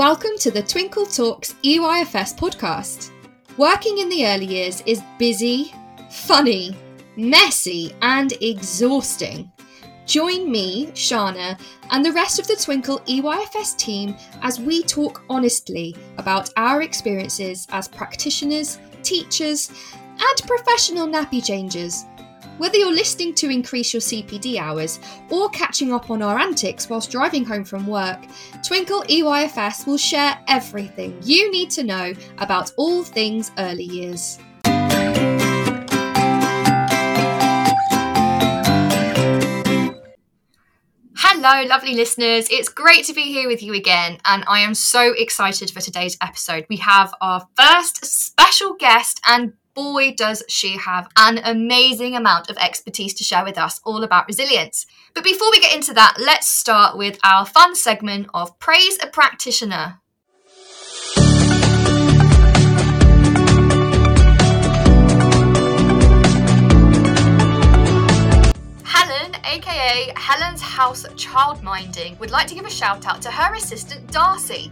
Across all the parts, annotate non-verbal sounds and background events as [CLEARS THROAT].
Welcome to the Twinkle Talks EYFS podcast. Working in the early years is busy, funny, messy, and exhausting. Join me, Shana, and the rest of the Twinkle EYFS team as we talk honestly about our experiences as practitioners, teachers, and professional nappy changers whether you're listening to increase your CPD hours or catching up on our antics whilst driving home from work, Twinkle EYFS will share everything you need to know about all things early years. Hello, lovely listeners. It's great to be here with you again, and I am so excited for today's episode. We have our first special guest and boy, does she have an amazing amount of expertise to share with us all about resilience. But before we get into that, let's start with our fun segment of Praise a Practitioner. Helen, aka Helen's House Childminding, would like to give a shout out to her assistant Darcy.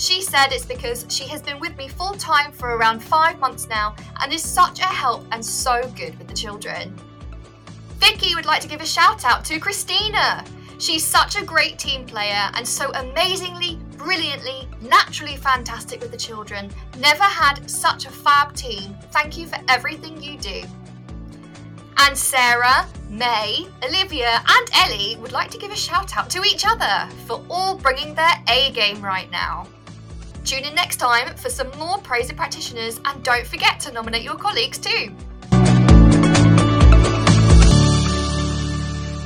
She said it's because she has been with me full time for around five months now and is such a help and so good with the children. Vicky would like to give a shout out to Christina. She's such a great team player and so amazingly, brilliantly, naturally fantastic with the children. Never had such a fab team. Thank you for everything you do. And Sarah, May, Olivia, and Ellie would like to give a shout out to each other for all bringing their A game right now. Tune in next time for some more Praise of practitioners and don't forget to nominate your colleagues too.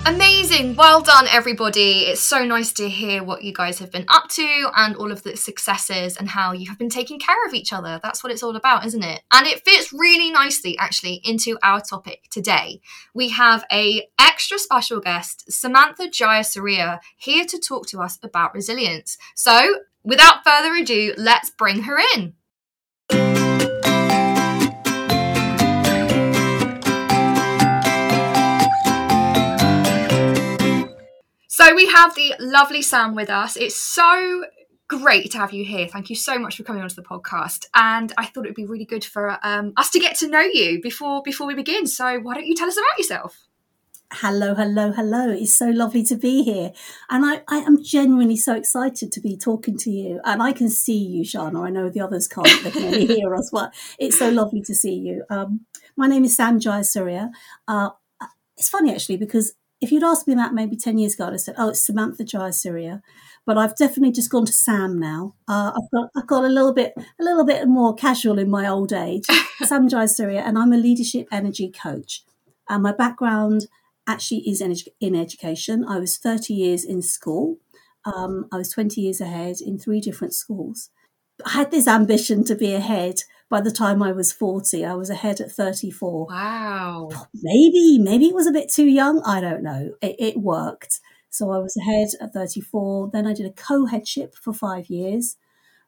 Amazing. Well done, everybody. It's so nice to hear what you guys have been up to and all of the successes and how you have been taking care of each other. That's what it's all about, isn't it? And it fits really nicely, actually, into our topic today. We have a extra special guest, Samantha Jayasuriya, here to talk to us about resilience. So without further ado, let's bring her in. So we have the lovely Sam with us. It's so great to have you here. Thank you so much for coming onto the podcast. And I thought it'd be really good for um, us to get to know you before before we begin. So why don't you tell us about yourself? Hello, hello, hello. It's so lovely to be here. And I, I am genuinely so excited to be talking to you. And I can see you, Shana. I know the others can't, they can only hear us, but it's so lovely to see you. Um, my name is Sam Jayasuriya. Uh, it's funny actually, because if you'd asked me that maybe 10 years ago, I'd have said, oh, it's Samantha Jayasuriya. But I've definitely just gone to Sam now. Uh, I've got I've got a little bit a little bit more casual in my old age. [LAUGHS] Sam Jayasuriya, and I'm a leadership energy coach. And my background actually is in, in education. I was 30 years in school. Um, I was 20 years ahead in three different schools. I had this ambition to be ahead by the time I was 40. I was ahead at 34. Wow. Maybe, maybe it was a bit too young. I don't know. It, it worked. So I was ahead at 34. Then I did a co headship for five years.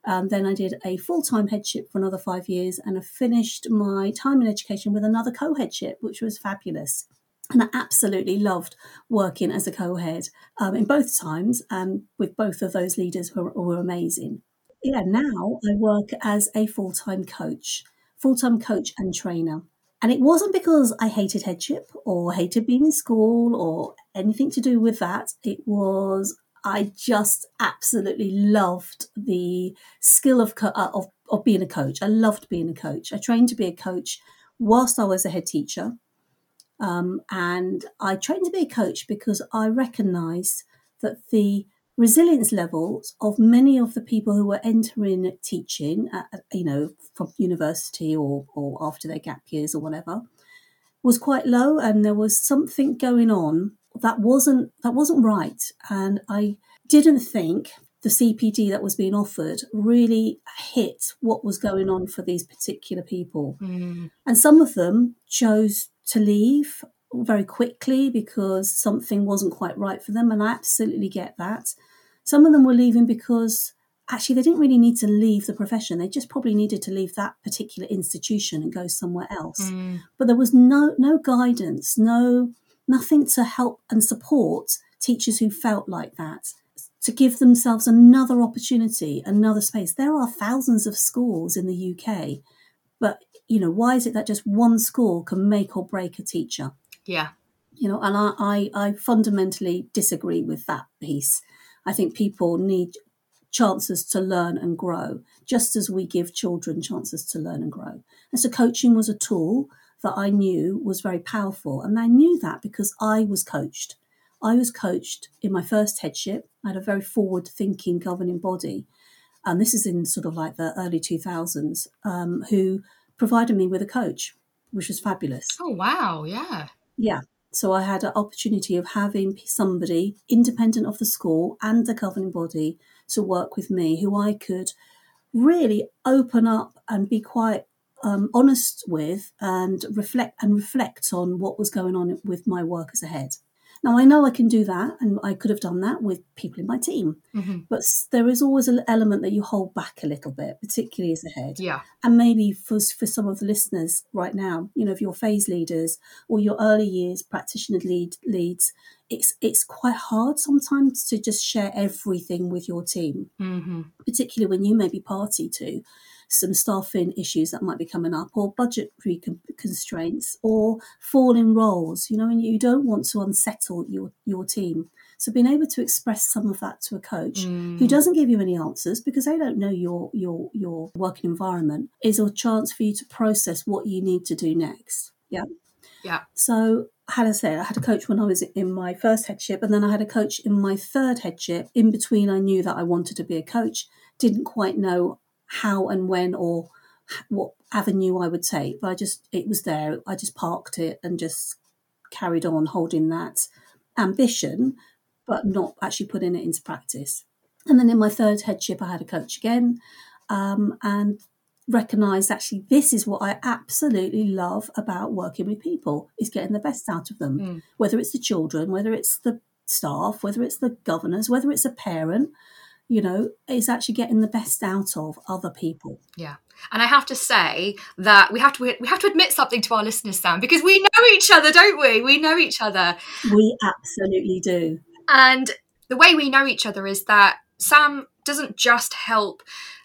Um, then I did a full time headship for another five years. And I finished my time in education with another co headship, which was fabulous. And I absolutely loved working as a co-head um, in both times and with both of those leaders who were, who were amazing. Yeah, now I work as a full-time coach, full-time coach and trainer. And it wasn't because I hated headship or hated being in school or anything to do with that. It was I just absolutely loved the skill of, uh, of of being a coach. I loved being a coach. I trained to be a coach whilst I was a head teacher. Um, and I trained to be a coach because I recognised that the resilience levels of many of the people who were entering teaching, at, you know, from university or, or after their gap years or whatever, was quite low, and there was something going on that wasn't that wasn't right. And I didn't think the CPD that was being offered really hit what was going on for these particular people. Mm. And some of them chose to leave very quickly because something wasn't quite right for them. And I absolutely get that. Some of them were leaving because actually they didn't really need to leave the profession. They just probably needed to leave that particular institution and go somewhere else. Mm. But there was no no guidance, no nothing to help and support teachers who felt like that. to give themselves another opportunity, another space. There are thousands of schools in the UK, you know, why is it that just one school can make or break a teacher? Yeah. You know, and I, I, I fundamentally disagree with that piece. I think people need chances to learn and grow, just as we give children chances to learn and grow. And so coaching was a tool that I knew was very powerful. And I knew that because I was coached. I was coached in my first headship. I had a very forward thinking governing body. And this is in sort of like the early 2000s, um, who provided me with a coach, which was fabulous. Oh, wow. Yeah. Yeah. So I had an opportunity of having somebody independent of the school and the governing body to work with me who I could really open up and be quite um, honest with and reflect and reflect on what was going on with my work as a head. Now I know I can do that, and I could have done that with people in my team, mm-hmm. but there is always an element that you hold back a little bit, particularly as a head. Yeah, and maybe for for some of the listeners right now, you know, if you're phase leaders or your early years practitioner lead leads, it's it's quite hard sometimes to just share everything with your team, mm-hmm. particularly when you may be party to some staffing issues that might be coming up, or budgetary constraints, or falling rolls. You know, and you don't want to unsettle your your team. So being able to express some of that to a coach mm. who doesn't give you any answers because they don't know your your your working environment is a chance for you to process what you need to do next. Yeah. Yeah. So had I said, I had a coach when I was in my first headship, and then I had a coach in my third headship. In between, I knew that I wanted to be a coach. Didn't quite know how and when or what avenue I would take, but I just it was there. I just parked it and just carried on holding that ambition, but not actually putting it into practice. And then in my third headship, I had a coach again, um, and recognized actually this is what I absolutely love about working with people is getting the best out of them, mm. whether it's the children, whether it's the staff, whether it's the governors, whether it's a parent, you know, is actually getting the best out of other people. Yeah. And I have to say that we have to we have to admit something to our listeners, Sam, because we know each other, don't we? We know each other. We absolutely do. And the way we know each other is that Sam doesn't just help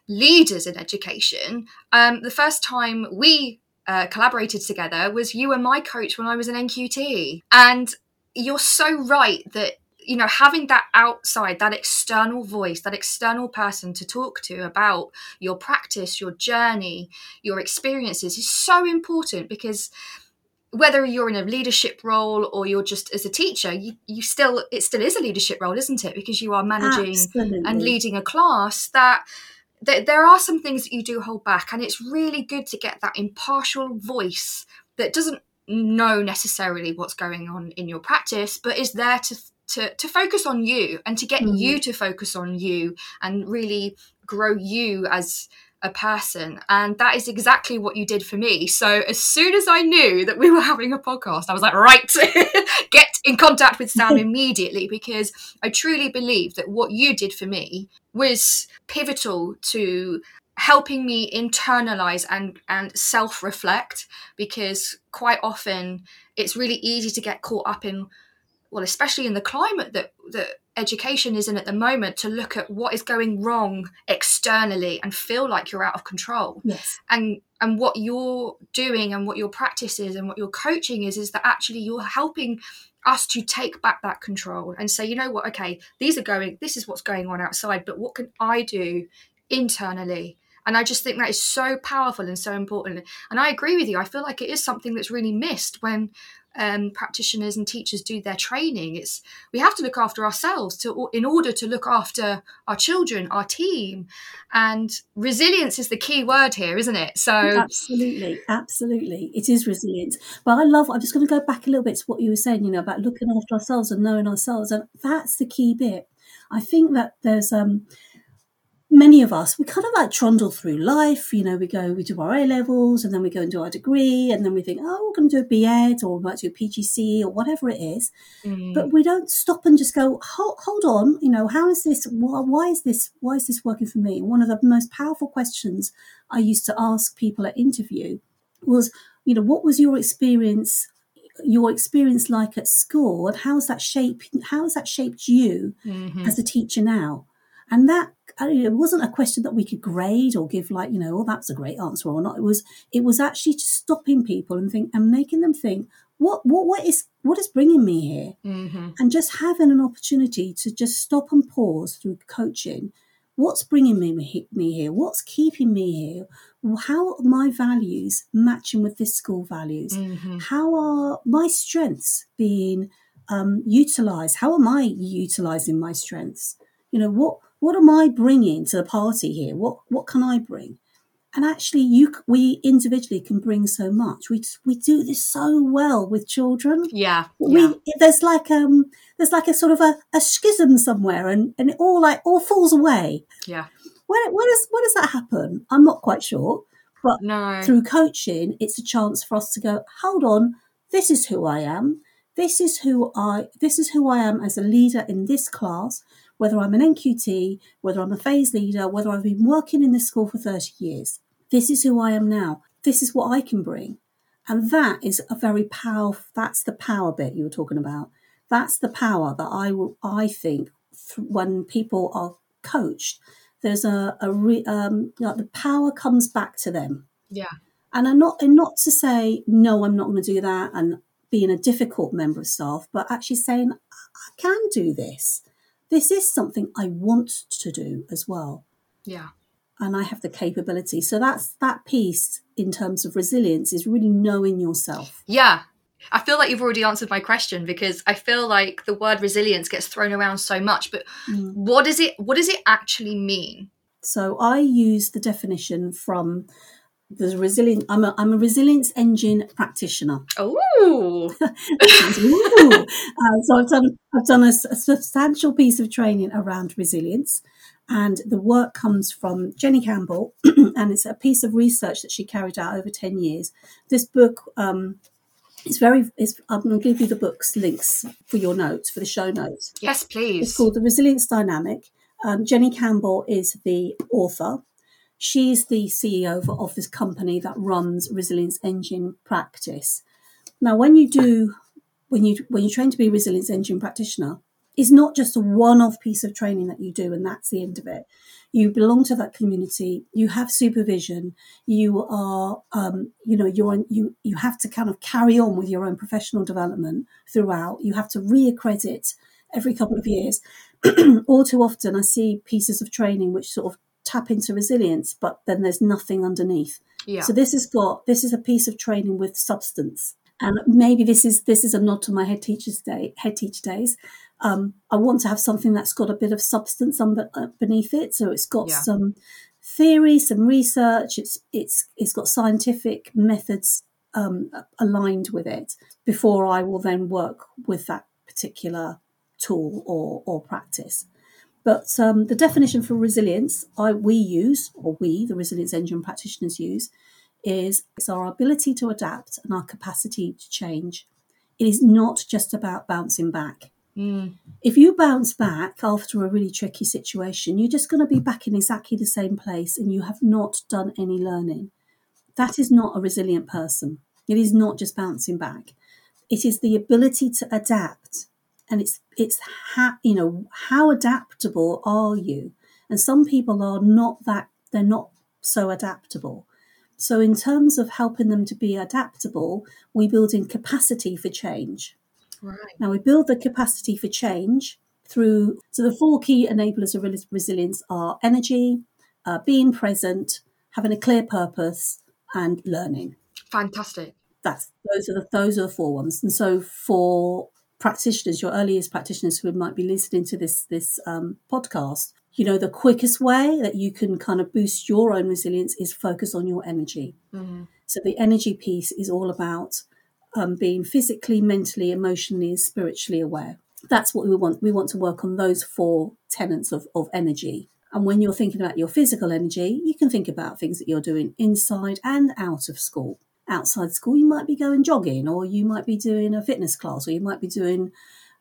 leaders in education. Um, the first time we uh, collaborated together was you and my coach when I was in NQT. And you're so right that you know having that outside that external voice that external person to talk to about your practice your journey your experiences is so important because whether you're in a leadership role or you're just as a teacher you, you still it still is a leadership role isn't it because you are managing Absolutely. and leading a class that there are some things that you do hold back and it's really good to get that impartial voice that doesn't know necessarily what's going on in your practice but is there to to, to focus on you and to get mm. you to focus on you and really grow you as a person. And that is exactly what you did for me. So as soon as I knew that we were having a podcast, I was like, right, [LAUGHS] get in contact with Sam [LAUGHS] immediately because I truly believe that what you did for me was pivotal to helping me internalize and and self-reflect because quite often it's really easy to get caught up in well, especially in the climate that that education is in at the moment, to look at what is going wrong externally and feel like you're out of control. Yes. And and what you're doing and what your practice is and what your coaching is is that actually you're helping us to take back that control and say, you know what, okay, these are going, this is what's going on outside, but what can I do internally? And I just think that is so powerful and so important. And I agree with you. I feel like it is something that's really missed when um, practitioners and teachers do their training. It's we have to look after ourselves to in order to look after our children, our team, and resilience is the key word here, isn't it? So absolutely, absolutely, it is resilience. But I love. I'm just going to go back a little bit to what you were saying, you know, about looking after ourselves and knowing ourselves, and that's the key bit. I think that there's um many of us, we kind of like trundle through life. You know, we go, we do our A levels and then we go and do our degree and then we think, oh, we're going to do a BEd or we might do a PGC or whatever it is. Mm. But we don't stop and just go, hold, hold on, you know, how is this, why, why is this, why is this working for me? One of the most powerful questions I used to ask people at interview was, you know, what was your experience your experience like at school and how's that shaped how has that shaped you Mhm. as a teacher now and that it wasn't a question that we could grade or give like you know oh that's a great answer or not. It was it was actually just stopping people and think and making them think what what what is what is bringing me here? Mhm. and just having an opportunity to just stop and pause through coaching. What's bringing me, me here? What's keeping me here? How are my values matching with this school values? Mhm. how are my strengths being um, utilized? How am i utilizing my strengths? You know what what am i bringing to the party here what what can i bring and actually you we individually can bring so much we we do this so well with children Yeah. we Yeah. there's like um there's like a sort of a, a schism somewhere and and it all like all falls away Yeah. when when does when does that happen i'm not quite sure but No. through coaching, it's a chance for us to go, hold on, this is who I am. This is who I this is who I am as a leader in this class, whether I'm an NQT, whether I'm a phase leader, whether I've been working in this school for 30 years. This is who I am now. This is what I can bring. And that is a very powerful that's the power bit you were talking about. That's the power that I will I think when people are coached there's a, a re, um, like the power comes back to them Yeah. and I'm not and not to say no i'm not going to do that and being a difficult member of staff but actually saying i can do this this is something i want to do as well Yeah. and i have the capability so that's that piece in terms of resilience is really knowing yourself Yeah. I feel like you've already answered my question because I feel like the word resilience gets thrown around so much, but Mm. what does it what does it actually mean? so i use the definition from the resilient i'm a, I'm a resilience engine practitioner Oh. [LAUGHS] Uh, so I've done I've done a, a substantial piece of training around resilience, and the work comes from Jenny Campbell, [CLEARS THROAT] and it's a piece of research that she carried out over ten years. This book um, is very. Is, I'm going to give you the book's links for your notes for the show notes. yes, please It's called The Resilience Dynamic. Um, Jenny Campbell is the author. She's the CEO of, of this company that runs Resilience Engine Practice. Now, when you do, when you when you train to be a Resilience Engine practitioner, it's not just a one-off piece of training that you do and that's the end of it. You belong to that community. You have supervision. You are, um, you know, you're you you have to kind of carry on with your own professional development throughout. You have to reaccredit every couple of years. [CLEARS THROAT] All too often, I see pieces of training which sort of tap into resilience, but then there's nothing underneath. Yeah. So this has got this is a piece of training with substance, and maybe this is this is a nod to my head teacher's day head teacher days. Um, I want to have something that's got a bit of substance under, uh, beneath it, so it's got Yeah. some theory, some research. It's it's it's got scientific methods um, aligned with it. Before I will then work with that particular tool or or practice. But um, the definition for resilience I we use, or we, the resilience engine practitioners use, is it's our ability to adapt and our capacity to change. It is not just about bouncing back. Mm. If you bounce back after a really tricky situation, you're just going to be back in exactly the same place and you have not done any learning. That is not a resilient person. It is not just bouncing back. It is the ability to adapt. And it's it's how you know how adaptable are you? And some people are not that they're not so adaptable. So in terms of helping them to be adaptable, we build in capacity for change. Right. Now we build the capacity for change through. So the four key enablers of resilience are energy, uh, being present, having a clear purpose, and learning. Fantastic. That's those are the those are the four ones. And so for practitioners, your earliest practitioners who might be listening to this this um, podcast, you know the quickest way that you can kind of boost your own resilience is focus on your energy. Mhm. So the energy piece is all about um, being physically, mentally, emotionally, and spiritually aware. That's what we want. We want to work on those four tenets of, of energy. And when you're thinking about your physical energy, you can think about things that you're doing inside and out of school. Outside school, you might be going jogging, or you might be doing a fitness class, or you might be doing,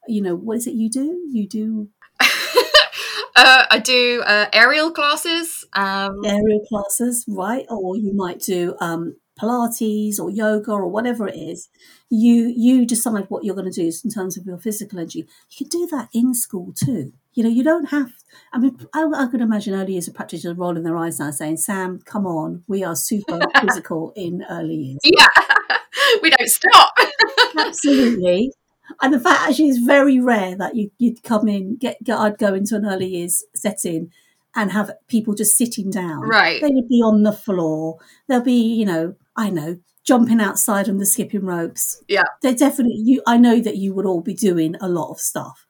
you know, what is it you do? You do [LAUGHS] uh, I do uh, aerial classes. Um, aerial classes, right? Or you might do um, Pilates or yoga or whatever it is, you you decide what you're going to do in terms of your physical energy. You can do that in school too. You know, you don't have. I mean, I, I could imagine early years of practitioners rolling their eyes now, saying, "Sam, come on, we are super [LAUGHS] physical in early years." Yeah, [LAUGHS] we don't stop. [LAUGHS] Absolutely. And the fact actually is very rare that you, you'd come in, get, get I'd go into an early years setting and have people just sitting down. Right. They would be on the floor. They'll be, you know, I know, jumping outside on the skipping ropes. Yeah. They're definitely you I know that you would all be doing a lot of stuff.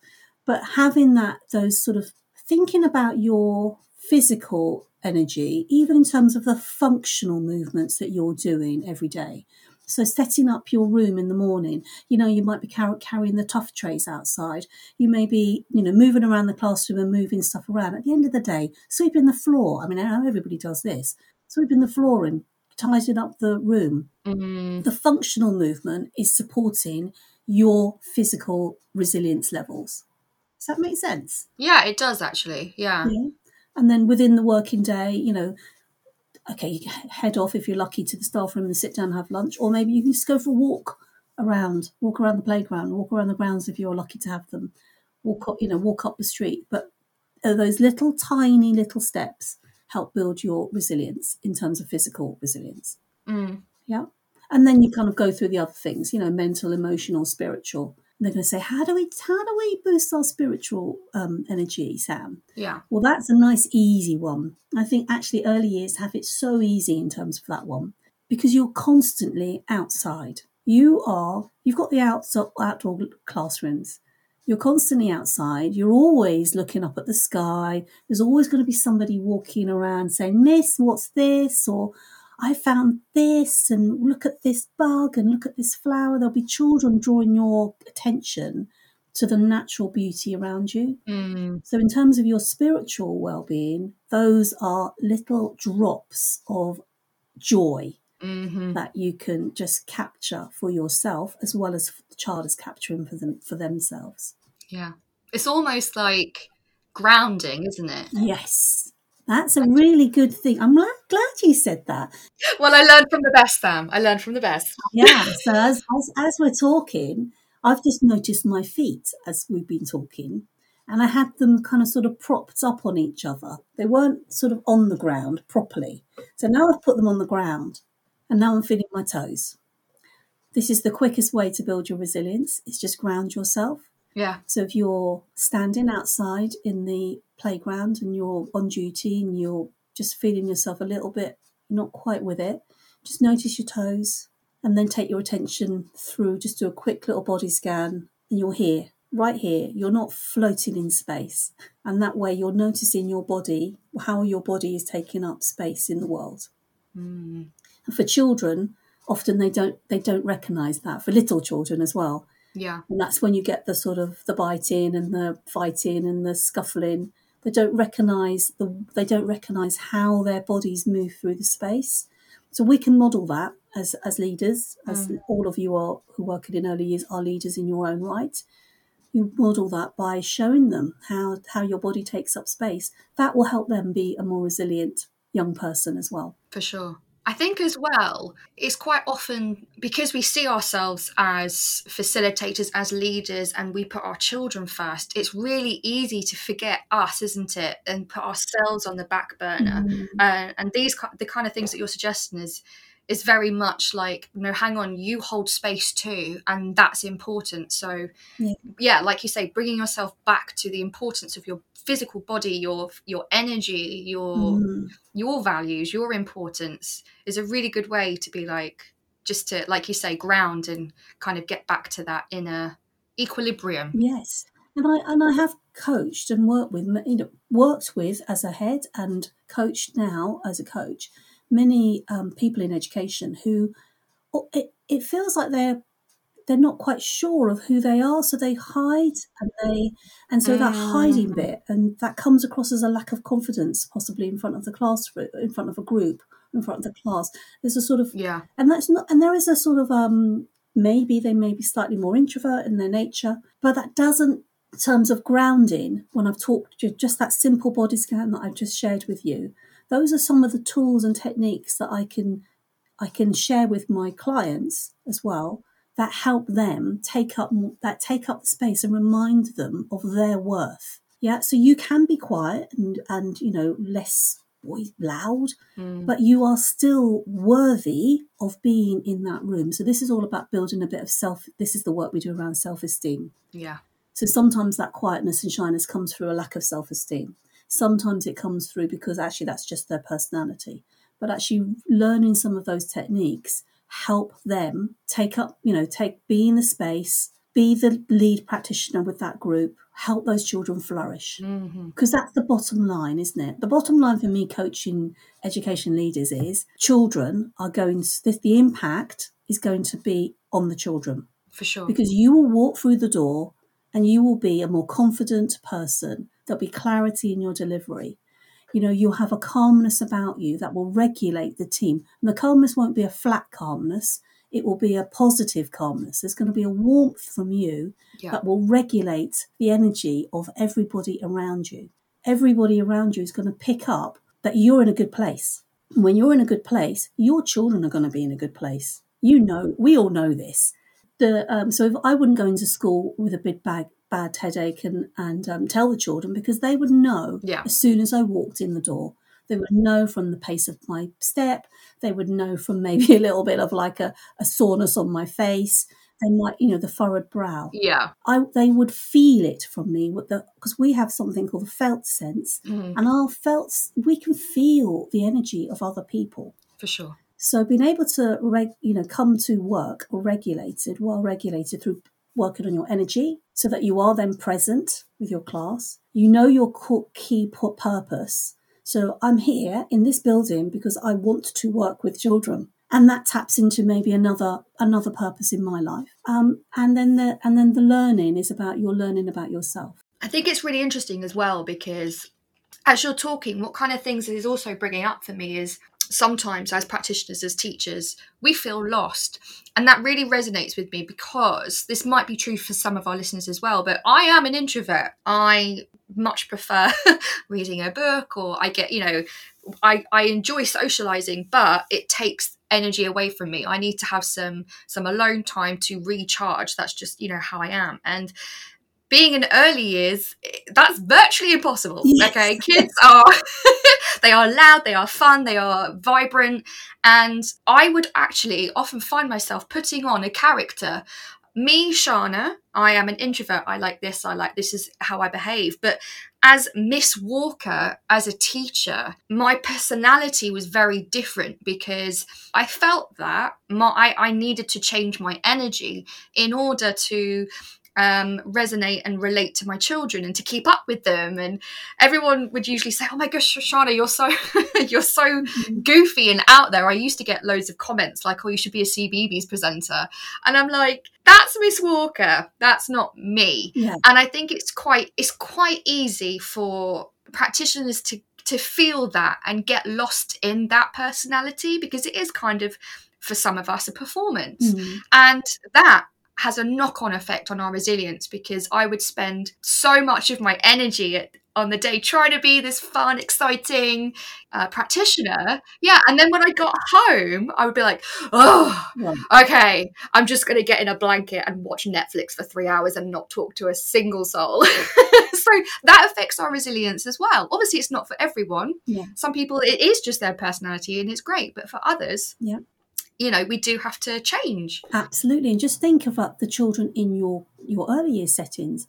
But having that those sort of thinking about your physical energy, even in terms of the functional movements that you're doing every day. So setting up your room in the morning, you know, you might be car- carrying the tough trays outside. You may be, you know, moving around the classroom and moving stuff around. At the end of the day, sweeping the floor. I mean, I know everybody does this. Sweeping the floor and tidying up the room. Mm, The functional movement is supporting your physical resilience levels. Does that make sense? yeah, it does actually. Yeah. Yeah. And then within the working day, you know, okay, you head off if you're lucky to the staff room and sit down and have lunch, or maybe you can just go for a walk around, walk around the playground, walk around the grounds if you're lucky to have them, walk up, you know, walk up the street. But those little tiny little steps help build your resilience in terms of physical resilience. Mm, Yeah. And then you kind of go through the other things, you know, mental, emotional, spiritual. They're going to say, how do we, how do we boost our spiritual um, energy, Sam? yeah. Well, that's a nice, easy one. I think actually early years have it so easy in terms of that one because you're constantly outside. You are, you've got the outside, outdoor classrooms. You're constantly outside. You're always looking up at the sky. There's always going to be somebody walking around saying, Miss, what's this? Or I found this, and look at this bug, and look at this flower. There'll be children drawing your attention to the natural beauty around you. Mm, So, in terms of your spiritual well being, those are little drops of joy hmm that you can just capture for yourself as well as the child is capturing for them for themselves. Yeah. It's almost like grounding, isn't it? Yes. That's a really good thing. I'm glad you said that. Well, I learned from the best, Sam. I learned from the best. Yeah. So as, as as we're talking, I've just noticed my feet as we've been talking, and I had them kind of sort of propped up on each other. They weren't sort of on the ground properly. So now I've put them on the ground, and now I'm feeling my toes. This is the quickest way to build your resilience. It's just ground yourself. Yeah. So if you're standing outside in the playground and you're on duty and you're just feeling yourself a little bit not quite with it, just notice your toes and then take your attention through, just do a quick little body scan and you're here, right here. You're not floating in space. And that way you're noticing your body, how your body is taking up space in the world. Mm, And for children, often they don't they don't recognize that. For little children as well yeah. and that's when you get the sort of the biting and the fighting and the scuffling. They don't recognize the they don't recognize how their bodies move through the space. So we can model that as as leaders as mm. all of you are who work in early years are leaders in your own right. You model that by showing them how how your body takes up space. That will help them be a more resilient young person as well. For sure. I think as well, it's quite often because we see ourselves as facilitators, as leaders, and we put our children first, it's really easy to forget us, isn't it? And put ourselves on the back burner. Uh, and these the kind of things that you're suggesting is is very much like no hang on you hold space too and that's important so Yeah. yeah like you say bringing yourself back to the importance of your physical body your your energy your Mm. your values your importance is a really good way to be like just to like you say ground and kind of get back to that inner equilibrium Yes, and I and I have coached and worked with you know worked with as a head and coached now as a coach many um, people in education who oh, it, it feels like they're they're not quite sure of who they are so they hide and they and so that hiding Mm. bit and that comes across as a lack of confidence possibly in front of the class in front of a group in front of the class there's a sort of yeah and that's not and there is a sort of um maybe they may be slightly more introvert in their nature but that doesn't in terms of grounding when i've talked ju- just that simple body scan that i've just shared with you those are some of the tools and techniques that i can I can share with my clients as well that help them take up that take up the space and remind them of their worth. Yeah, so you can be quiet and and you know less loud, mm. but you are still worthy of being in that room. So this is all about building a bit of self. This is the work we do around self esteem. Yeah. So sometimes that quietness and shyness comes through a lack of self esteem. Sometimes it comes through because actually that's just their personality. But actually learning some of those techniques help them take up, you know, take be in the space, be the lead practitioner with that group, help those children flourish. Because mm-hmm. that's the bottom line, isn't it? The bottom line for me coaching education leaders is children are going to, the impact is going to be on the children. For sure. Because you will walk through the door and you will be a more confident person. There'll be clarity in your delivery. You know, you'll have a calmness about you that will regulate the team. And the calmness won't be a flat calmness, it will be a positive calmness. There's going to be a warmth from you yeah. that will regulate the energy of everybody around you. Everybody around you is going to pick up that you're in a good place. When you're in a good place, your children are going to be in a good place. You know, we all know this the um, so if I wouldn't go into school with a big bag bad headache and and um, tell the children because they would know yeah. as soon as I walked in the door. They would know from the pace of my step. They would know from [LAUGHS] maybe a little bit of like a, a soreness on my face. They might, you know, the furrowed brow. Yeah, I they would feel it from me because we have something called the felt sense, mm-hmm. and our felt we can feel the energy of other people for sure. So being able to reg, you know come to work or regulated, well regulated through working on your energy, so that you are then present with your class. You know your key purpose. So I'm here in this building because I want to work with children, and that taps into maybe another another purpose in my life. Um, and then the and then the learning is about your learning about yourself. I think it's really interesting as well because as you're talking, what kind of things is also bringing up for me is sometimes as practitioners as teachers we feel lost. And that really resonates with me because this might be true for some of our listeners as well but i am an introvert. I much prefer [LAUGHS] reading a book or i get you know i i enjoy socializing but it takes energy away from me. I need to have some some alone time to recharge. That's just you know how i am. And being in early years, eh, that's virtually impossible. Yes. Okay, [LAUGHS] kids are [LAUGHS] they are loud, they are fun, they are vibrant, and I would actually often find myself putting on a character. Me, Shana, I am an introvert. I like this. I like this is how I behave. But as Miss Walker, as a teacher, my personality was very different because I felt that my, I, I needed to change my energy in order to um, resonate and relate to my children and to keep up with them. And everyone would usually say, "Oh my gosh, Shoshana, you're so [LAUGHS] you're so mm-hmm. goofy and out there." I used to get loads of comments like, "Oh, you should be a CBeebies presenter," and I'm like, "That's Miss Walker. That's not me." Yeah. And I think it's quite it's quite easy for practitioners to to feel that and get lost in that personality because it is kind of for some of us a performance mm. and that has a knock on effect on our resilience because I would spend so much of my energy at, on the day trying to be this fun, exciting uh, practitioner. Yeah. And then when I got home, I would be like, oh, okay, I'm just going to get in a blanket and watch Netflix for three hours and not talk to a single soul. [LAUGHS] so that affects our resilience as well. Obviously, it's not for everyone. Yeah. Some people, it is just their personality and it's great. But for others, yeah you know we do have to change. Absolutely. And just think about the children in your your early year settings.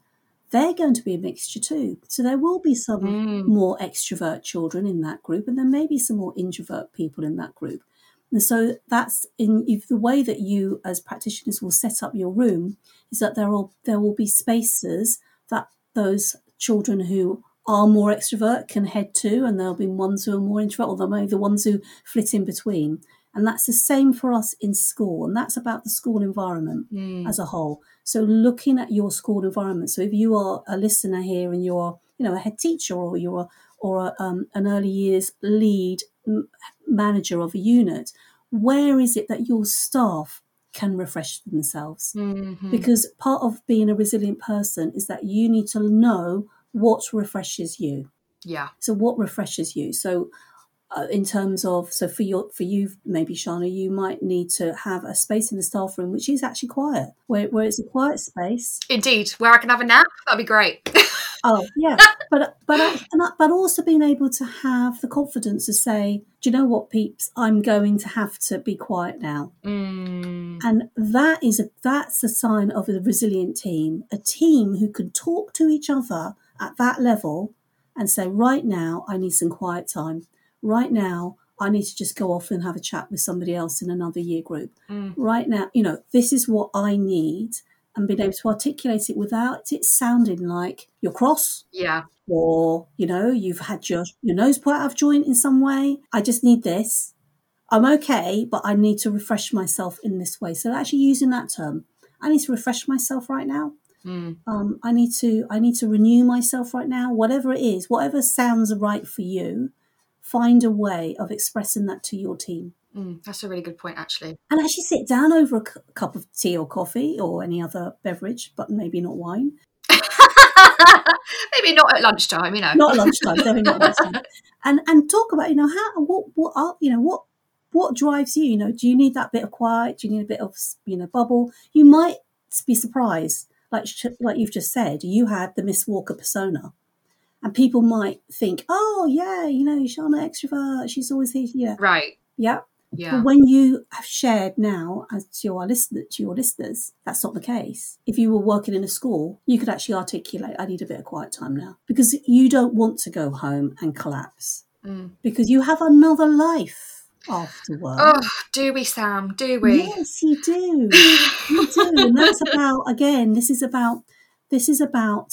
They're going to be a mixture too. So there will be some mm. more extrovert children in that group and there may be some more introvert people in that group. And so that's in if the way that you as practitioners will set up your room is that there will there will be spaces that those children who are more extrovert can head to and there'll be ones who are more introvert or there may be the ones who flit in between and that's the same for us in school. And that's about the school environment mm. as a whole. So looking at your school environment. So if you are a listener here and you're, you know, a head teacher or you're a, or a, um, an early years lead manager of a unit, where is it that your staff can refresh themselves? Mm-hmm. Because part of being a resilient person is that you need to know what refreshes you. Yeah. So what refreshes you? So uh, in terms of so for your for you maybe Shana, you might need to have a space in the staff room which is actually quiet, where where it's a quiet space. Indeed, where I can have a nap, that'd be great. [LAUGHS] Oh yeah, but but I, but also being able to have the confidence to say, do you know what, peeps, I'm going to have to be quiet now, mm. and that is a that's a sign of a resilient team, a team who can talk to each other at that level and say, right now, I need some quiet time. Right now, I need to just go off and have a chat with somebody else in another year group. Mm. Right now, you know, this is what I need and being able to articulate it without it sounding like you're cross Yeah. or you know you've had your your nose put out of joint in some way i just need this i'm okay but i need to refresh myself in this way so actually using that term i need to refresh myself right now Mm. um, i need to i need to renew myself right now whatever it is whatever sounds right for you find a way of expressing that to your team Mm. That's a really good point, actually. and actually sit down over a cu- cup of tea or coffee or any other beverage but maybe not wine [LAUGHS] Maybe not at lunchtime, you know. not at lunchtime, definitely not lunchtime. [LAUGHS] And and talk about you know how what what are you know what what drives you? You know, do you need that bit of quiet? Do you need a bit of you know bubble? You might be surprised, like like you've just said, you had the Miss Walker persona, and people might think, oh yeah, you know, Shana extrovert, she's always here, yeah, Right. yeah. Yeah. But when you have shared now as to your listener to your listeners, that's not the case. If you were working in a school, you could actually articulate, I need a bit of quiet time now. Because you don't want to go home and collapse. Mm. Because you have another life after work. Oh, do we, Sam? Do we? Yes, you do. you do. And that's [LAUGHS] about again, this is about this is about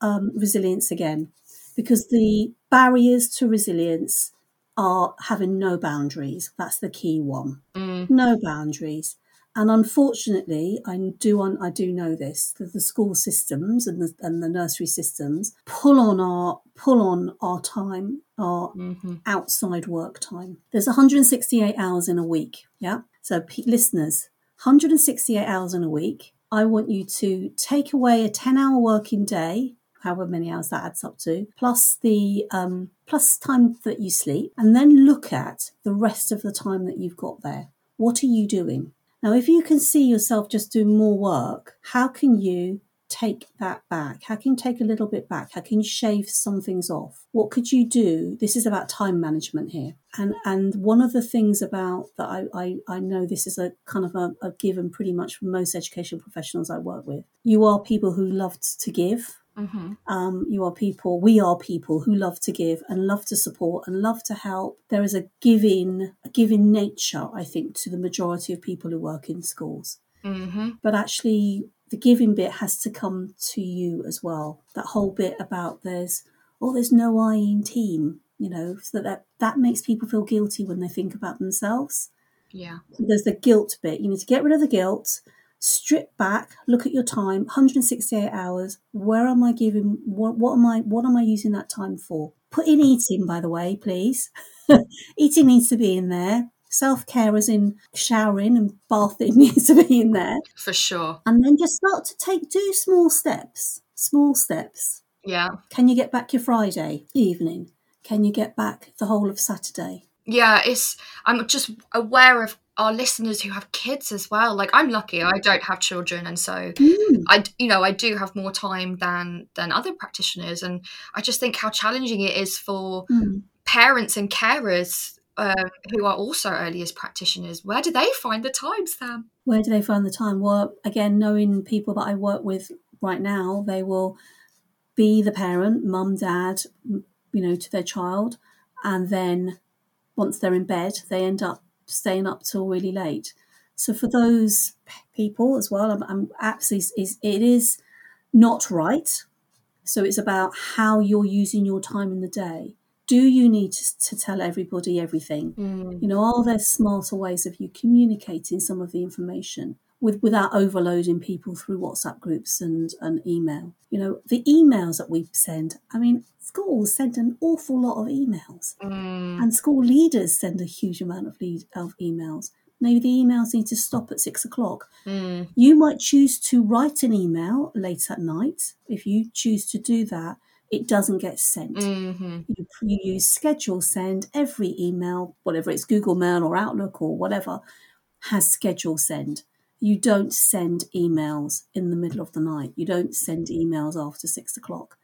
um, resilience again. Because the barriers to resilience are having no boundaries. That's the key one. Mm. No boundaries. And unfortunately, I do on I do know this that the school systems and the and the nursery systems pull on our pull on our time, our hmm outside work time. There's 168 hours in a week. Yeah. So p- listeners, 168 hours in a week. I want you to take away a 10 hour working day, however many hours that adds up to, plus the um, plus time that you sleep, and then look at the rest of the time that you've got there. What are you doing? Now, if you can see yourself just doing more work, how can you take that back? How can you take a little bit back? How can you shave some things off? What could you do? This is about time management here. And and one of the things about that I, I, I know this is a kind of a, a given pretty much for most education professionals I work with. You are people who love to give. Hmm Um, you are people, we are people who love to give and love to support and love to help. There is a giving, a giving nature, I think, to the majority of people who work in schools. Hmm but actually the giving bit has to come to you as well. That whole bit about there's oh there's no i in team you know so that that makes people feel guilty when they think about themselves. Yeah. there's the guilt bit. You need to get rid of the guilt strip back look at your time 168 hours where am i giving what, what am i what am i using that time for put in eating by the way please [LAUGHS] eating needs to be in there self-care as in showering and bathing [LAUGHS] needs to be in there For sure. and then just start to take do small steps small steps Yeah. can you get back your friday evening can you get back the whole of saturday Yeah. It's. I'm just aware of our listeners who have kids as well. Like I'm lucky. I don't have children, and so Mm, I, you know, I do have more time than than other practitioners, and I just think how challenging it is for mm. parents and carers um, who are also early as practitioners. Where do they find the time, Sam? where do they find the time well again knowing people that i work with right now they will be the parent mum dad you know to their child and then once they're in bed they end up staying up till really late. So for those people as well i'm, I'm absolutely is it is not right. So it's about how you're using your time in the day. Do you need to, to tell everybody everything? Mm. You know, are there smarter ways of you communicating some of the information with without overloading people through WhatsApp groups and, and email? You know, the emails that we send, I mean, schools send an awful lot of emails. Mm, And school leaders send a huge amount of lead of emails. Maybe the emails need to stop at six o'clock. mm, You might choose to write an email late at night. If you choose to do that, it doesn't get sent. hmm You, you use schedule send. Every email, whatever it's Google Mail or Outlook or whatever, has schedule send. You don't send emails in the middle of the night. You don't send emails after six o'clock.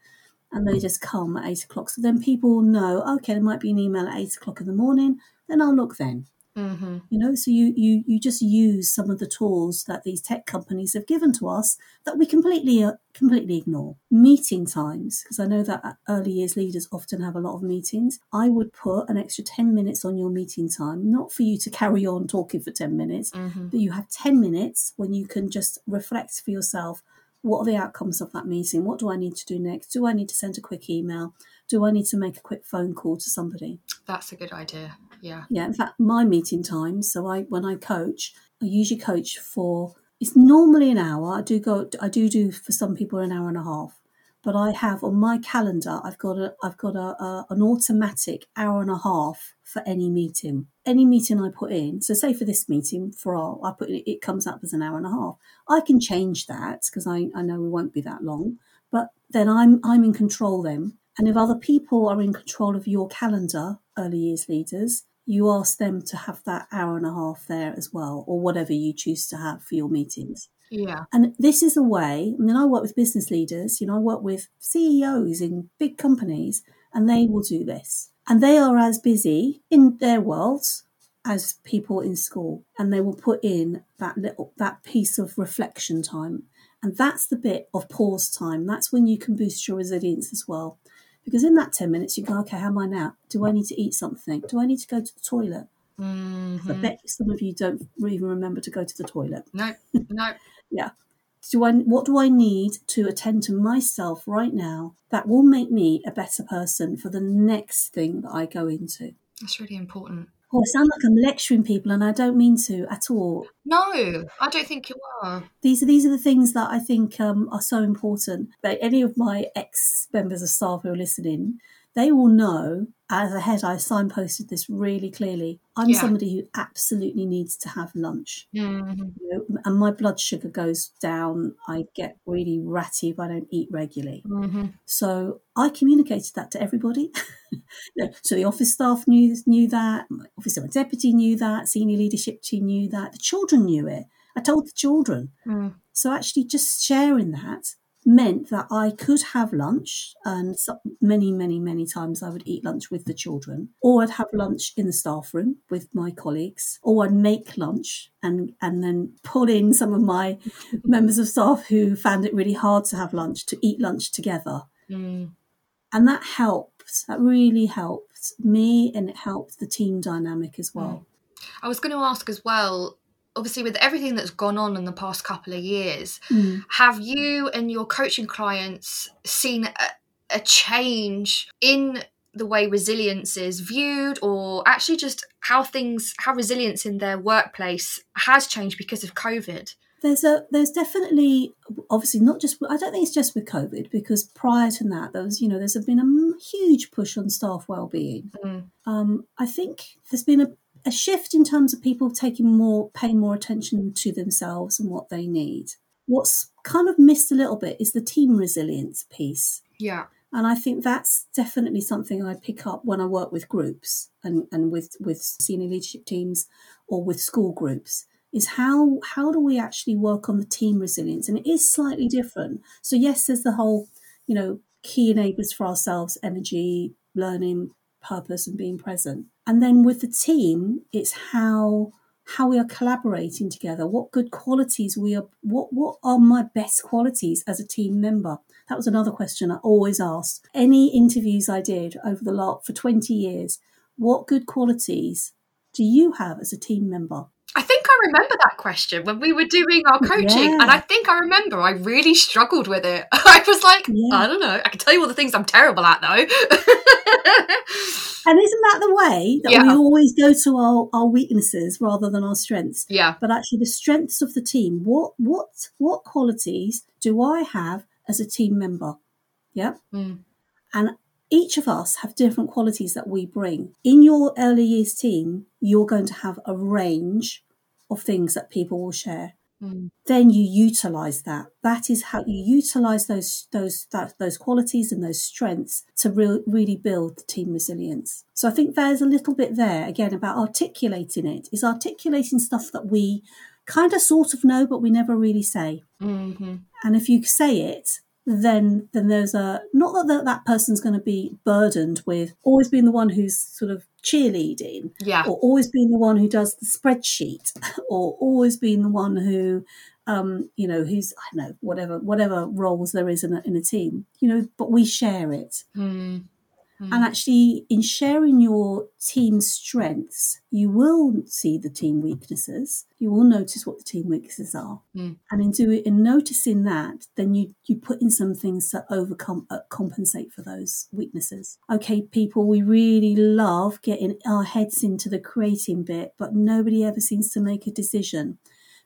And they just come at eight o'clock. So then people know, okay, there might be an email at eight o'clock in the morning, then I'll look then. Hmm You know, so you you you just use some of the tools that these tech companies have given to us that we completely uh, completely ignore. Meeting times, because I know that uh, early years leaders often have a lot of meetings. I would put an extra ten minutes on your meeting time, not for you to carry on talking for ten minutes, hmm but you have ten minutes when you can just reflect for yourself. What are the outcomes of that meeting? What do I need to do next? Do I need to send a quick email? Do I need to make a quick phone call to somebody? That's a good idea. Yeah. Yeah, in fact, my meeting times. So I, when I coach, I usually coach for. It's normally an hour. I do go. I do do for some people an hour and a half. But I have on my calendar. I've got a. I've got a, a an automatic hour and a half for any meeting. Any meeting I put in. So say for this meeting, for our, I put it. It comes up as an hour and a half. I can change that because I, I know we won't be that long. But then I'm I'm in control then. And if other people are in control of your calendar, early years leaders, you ask them to have that hour and a half there as well, or whatever you choose to have for your meetings. Yeah. And this is a way, I mean, I work with business leaders, you know, I work with CEOs in big companies, and they will do this. And they are as busy in their worlds as people in school, and they will put in that little, that piece of reflection time. And that's the bit of pause time. That's when you can boost your resilience as well. Because in that 10 minutes, you go, okay, how am I now? Do I need to eat something? Do I need to go to the toilet? hmm I bet some of you don't even remember to go to the toilet. No. [LAUGHS] No. Do I, what do I need to attend to myself right now that will make me a better person for the next thing that I go into? That's really important. Oh, I sound like I'm lecturing people, and I don't mean to at all. No, I don't think you are. These are these are the things that I think um, are so important. But any of my ex members of staff who are listening, they will know. As a head, I signposted this really clearly. I'm Yeah. somebody who absolutely needs to have lunch. hmm you know, and my blood sugar goes down. I get really ratty if I don't eat regularly. hmm So I communicated that to everybody. [LAUGHS] So the office staff knew knew that. My office my deputy knew that. Senior leadership team knew that. The children knew it. I told the children. Mm. So actually, just sharing that meant that I could have lunch, and so many, many, many times I would eat lunch with the children, or I'd have lunch in the staff room with my colleagues, or I'd make lunch and and then pull in some of my [LAUGHS] members of staff who found it really hard to have lunch to eat lunch together, Mm. and that helped. That really helped me, and it helped the team dynamic as well. I was going to ask as well. Obviously, with everything that's gone on in the past couple of years, Mm. have you and your coaching clients seen a, a change in the way resilience is viewed, or actually just how things, how resilience in their workplace has changed because of COVID? There's a there's definitely obviously not just I don't think it's just with COVID because prior to that there was you know there's been a huge push on staff well-being. Mm. Um, I think there's been a, a shift in terms of people taking more paying more attention to themselves and what they need. What's kind of missed a little bit is the team resilience piece. Yeah. And I think that's definitely something I pick up when I work with groups and, and with, with senior leadership teams or with school groups is how how do we actually work on the team resilience? And it is slightly different. So yes, there's the whole, you know, key enablers for ourselves, energy, learning, purpose, and being present. And then with the team, it's how how we are collaborating together, what good qualities we are what what are my best qualities as a team member? That was another question I always asked. Any interviews I did over the lot for 20 years, what good qualities do you have as a team member? I think I remember that question when we were doing our coaching, Yeah. and I think I remember I really struggled with it. [LAUGHS] I was like, Yeah. I don't know. I can tell you all the things I'm terrible at, though. And isn't that the way that we always go to our, our weaknesses rather than our strengths? yeah, But actually the strengths of the team, what what what qualities do I have as a team member? Yeah. Mm. And each of us have different qualities that we bring. In your early years team, you're going to have a range of things that people will share. Mm. then you utilize that. That is how you utilize those those that, those qualities and those strengths to re- really build the team resilience. So I think there's a little bit there again about articulating it. Is articulating stuff that we kind of sort of know, but we never really say. hmm And if you say it, then then there's a not that that, that person's going to be burdened with always being the one who's sort of cheerleading Yeah. or always being the one who does the spreadsheet [LAUGHS] or always being the one who um you know who's i don't know whatever whatever roles there is in a, in a team you know but we share it Mm. And actually in sharing your team strengths you will see the team weaknesses. You will notice what the team weaknesses are. Mm. and in doing in noticing that then you you put in some things to overcome uh, compensate for those weaknesses. Okay people we really love getting our heads into the creating bit but nobody ever seems to make a decision.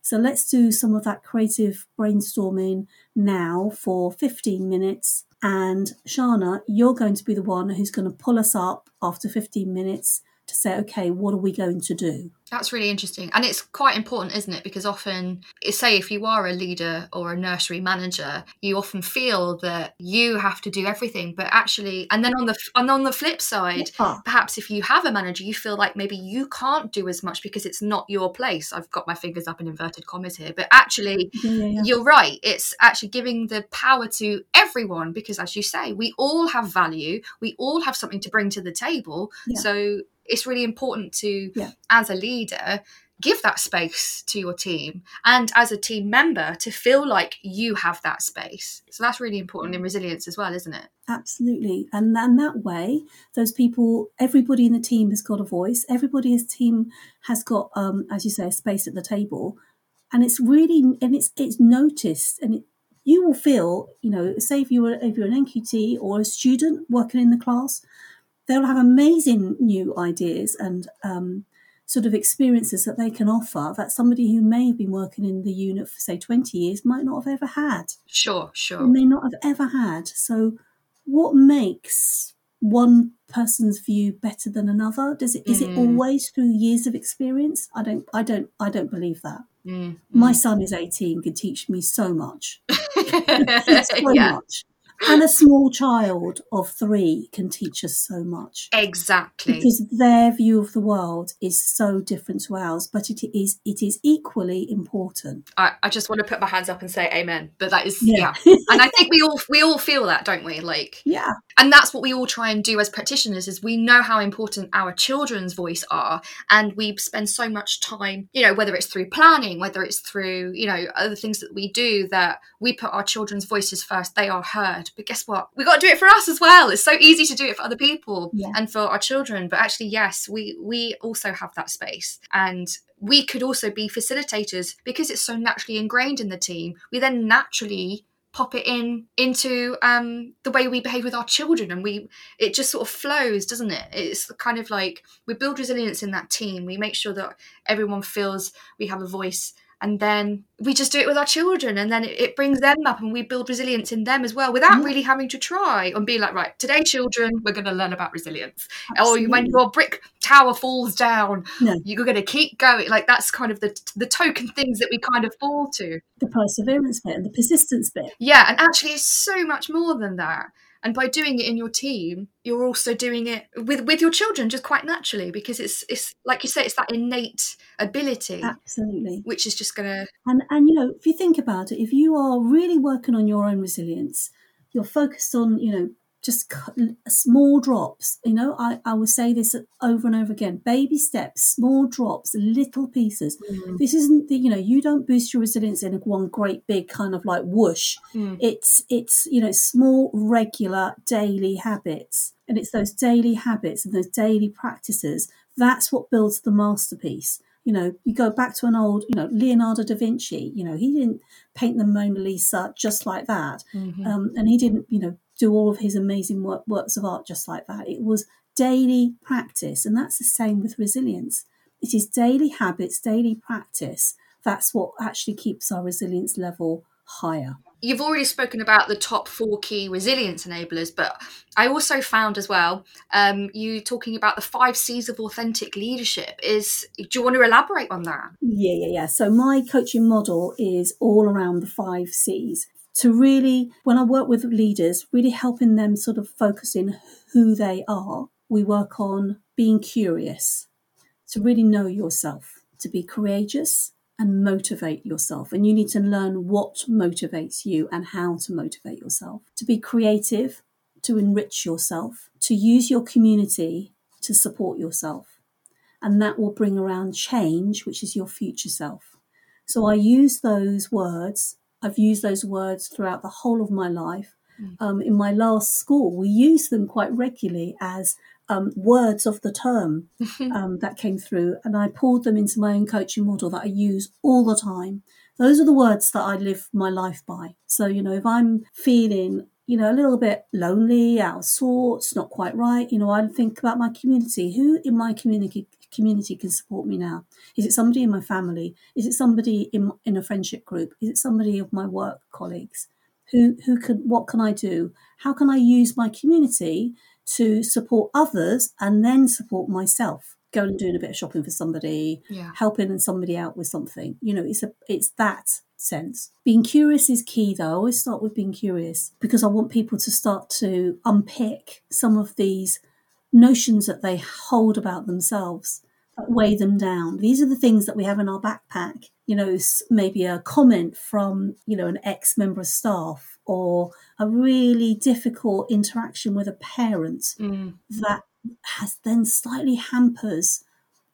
So let's do some of that creative brainstorming now for 15 minutes. And Shana, you're going to be the one who's going to pull us up after 15 minutes to say, okay, what are we going to do? That's really interesting. And it's quite important, isn't it? Because often, say, if you are a leader or a nursery manager, you often feel that you have to do everything. But actually, and then on the and on the flip side, Ah, perhaps if you have a manager, you feel like maybe you can't do as much because it's not your place. I've got my fingers up in inverted commas here. But actually, yeah, yeah, yeah. you're right. It's actually giving the power to everyone because, as you say, we all have value. We all have something to bring to the table. Yeah. So it's really important to, Yeah. as a leader, give that space to your team and as a team member to feel like you have that space. So that's really important in resilience as well, isn't it? Absolutely. And then that way, those people, everybody in the team has got a voice. Everybody in the team has got, um, as you say, a space at the table. And it's really, and it's, it's noticed and it, you will feel, you know, say if you were, if you're an NQT or a student working in the class, they'll have amazing new ideas and, um, sort of experiences that they can offer that somebody who may have been working in the unit for say 20 years might not have ever had Sure, sure. may not have ever had. So, what makes one person's view better than another? Does it is it Mm. always through years of experience? I don't, I don't, I don't believe that. Mm, My mm. son is eighteen, can teach me so much, [LAUGHS] [LAUGHS] so yeah, much, and a small child of three can teach us so much exactly. because their view of the world is so different to ours. But it is, it is equally important. I, I just want to put my hands up and say amen. But that is Yeah. yeah. [LAUGHS] and I think we all we all feel that, don't we? Like Yeah, and that's what we all try and do as practitioners is we know how important our children's voice are and we spend so much time you know whether it's through planning whether it's through you know other things that we do that we put our children's voices first they are heard but guess what? We got to do it for us as well. It's so easy to do it for other people Yeah. and for our children but actually yes we we also have that space. And we could also be facilitators because it's so naturally ingrained in the team. We then naturally pop it in into um the way we behave with our children and we it just sort of flows doesn't it? It's kind of like we build resilience in that team. We make sure that everyone feels we have a voice and then we just do it with our children and then it, it brings them up and we build resilience in them as well without Yeah. really having to try and be like right today children we're going to learn about resilience oh, or when your brick tower falls down No. you're going to keep going like that's kind of the the token things that we kind of fall to the perseverance bit and the persistence bit. yeah, and actually, it's so much more than that. And by doing it in your team, you're also doing it with with your children just quite naturally because it's it's like you say, it's that innate ability Absolutely. which is just gonna And and you know, if you think about it, if you are really working on your own resilience, you're focused on you know just small drops. You know, I I will say this over and over again: baby steps, small drops, little pieces. This isn't the you know you don't boost your resilience in one great big kind of like whoosh. Mm. It's it's you know small regular daily habits, and it's those daily habits and those daily practices. That's what builds the masterpiece you know, you go back to an old, you know, Leonardo da Vinci, you know, he didn't paint the Mona Lisa just like that. Mhm. Um, and he didn't, you know, do all of his amazing work, works of art just like that. It was daily practice. And that's the same with resilience. It is daily habits, daily practice. That's what actually keeps our resilience level higher. you've already spoken about the top four key resilience enablers, but I also found as well um, you talking about the five C's of authentic leadership. Is do you want to elaborate on that? Yeah, yeah, yeah. So my coaching model is all around the five C's to really, when I work with leaders, really helping them sort of focus in who they are. We work on being curious, to really know yourself, to be courageous and motivate yourself. And you need to learn what motivates you and how to motivate yourself, to be creative, to enrich yourself, to use your community to support yourself. And that will bring around change, which is your future self. So I use those words I've used those words throughout the whole of my life. Mm. Um, in my last school, we used them quite regularly as um, words of the term [LAUGHS] um, that came through, and I pulled them into my own coaching model that I use all the time. Those are the words that I live my life by. So, you know, if I'm feeling you know, a little bit lonely, out of sorts, not quite right. You know, I think about my community. Who in my community community can support me now? Is it somebody in my family? Is it somebody in in a friendship group? Is it somebody of my work colleagues? Who who can what can I do? How can I use my community to support others and then support myself? Going and doing a bit of shopping for somebody, yeah. helping somebody out with something. You know, it's a it's that sense. Being curious is key though. I always start with being curious because I want people to start to unpick some of these notions that they hold about themselves that weigh them down. These are the things that we have in our backpack. You know, maybe a comment from, you know, an ex member of staff or a really difficult interaction with a parent mm. that has then slightly hampers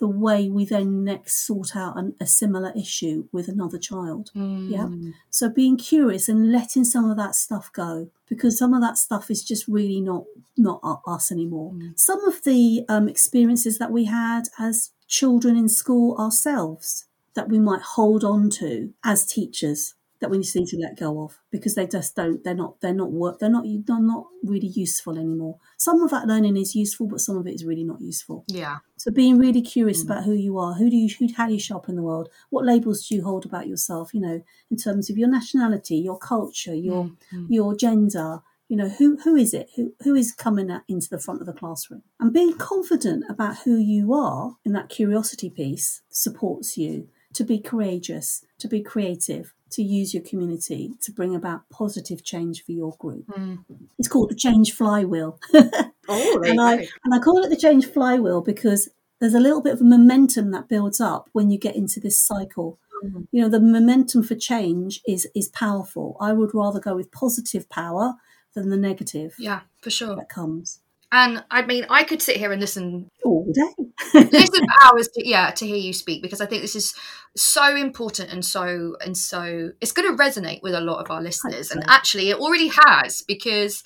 the way we then next sort out an, a similar issue with another child. Mm. Yeah. So being curious and letting some of that stuff go because some of that stuff is just really not not us anymore. Mm. Some of the um, experiences that we had as children in school ourselves that we might hold on to as teachers that we need to let go of because they just don't they're not they're not work they're not they're not really useful anymore. Some of that learning is useful but some of it is really not useful. Yeah. So being really curious mm. about who you are who do you who, how do you shop in the world? What labels do you hold about yourself? You know in terms of your nationality your culture your mm. your gender you know who who is it? Who who is coming at, into the front of the classroom? And being confident about who you are in that curiosity piece supports you to be courageous to be creative to use your community to bring about positive change for your group. Mm. It's called the change flywheel. [LAUGHS] oh, and I and I call it the change flywheel because there's a little bit of momentum that builds up when you get into this cycle. Mm. You know, the momentum for change is is powerful. I would rather go with positive power than the negative. Yeah, for sure. That comes. And I mean, I could sit here and listen all [LAUGHS] day, listen for hours to yeah to hear you speak because I think this is so important and so and so it's going to resonate with a lot of our listeners. And actually, it already has because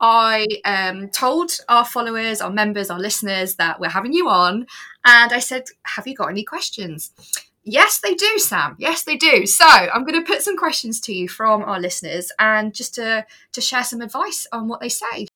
I um, told our followers, our members, our listeners that we're having you on, and I said, "Have you got any questions?" Yes, they do, Sam. Yes, they do. So I'm going to put some questions to you from our listeners, and just to to share some advice on what they say.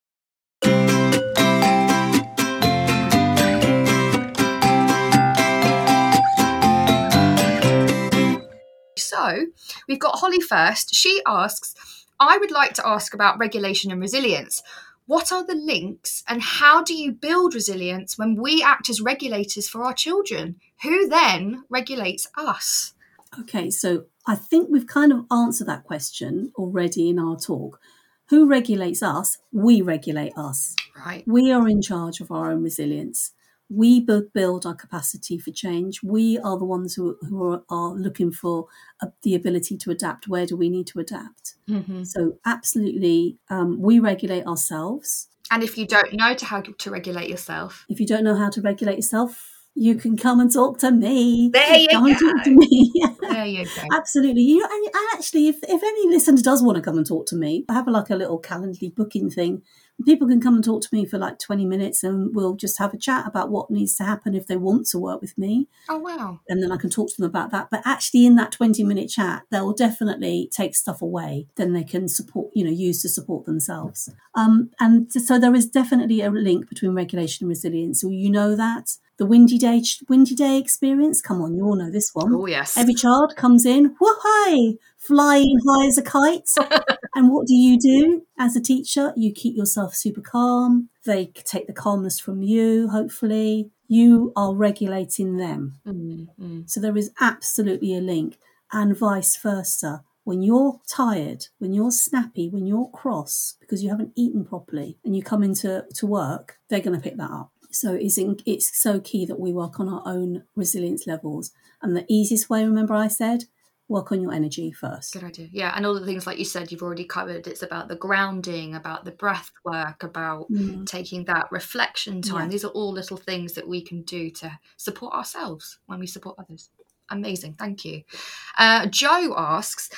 So we've got Holly first. She asks, I would like to ask about regulation and resilience. What are the links and how do you build resilience when we act as regulators for our children? Who then regulates us? Okay, so I think we've kind of answered that question already in our talk. Who regulates us? We regulate us. Right. We are in charge of our own resilience we both build our capacity for change. We are the ones who, who are, are looking for uh, the ability to adapt. Where do we need to adapt? Mm-hmm. So, absolutely, um, we regulate ourselves. And if you don't know to how to regulate yourself, if you don't know how to regulate yourself, you can come and talk to me. There you come go. and talk to me. [LAUGHS] there you go. Absolutely. You know, and, and actually, if, if any listener does want to come and talk to me, I have like a little Calendly booking thing people can come and talk to me for like 20 minutes and we'll just have a chat about what needs to happen if they want to work with me. Oh, wow. And then I can talk to them about that. But actually, in that 20 minute chat, they'll definitely take stuff away, then they can support, you know, use to support themselves. Um, and so there is definitely a link between regulation and resilience. So you know that. The windy day, windy day experience. Come on, you all know this one. Oh yes. Every child comes in, whoa, flying high as a kite. [LAUGHS] and what do you do as a teacher? You keep yourself super calm. They take the calmness from you, hopefully. You are regulating them. Mm-hmm. So there is absolutely a link, and vice versa. When you're tired, when you're snappy, when you're cross because you haven't eaten properly and you come into to work, they're going to pick that up. So it's, in, it's so key that we work on our own resilience levels. And the easiest way, remember I said, work on your energy first. Good idea. Yeah, and all the things like you said, you've already covered. It's about the grounding, about the breath work, about Mm. taking that reflection time. Yeah. These are all little things that we can do to support ourselves when we support others. Amazing. Thank you. Uh, Joe asks,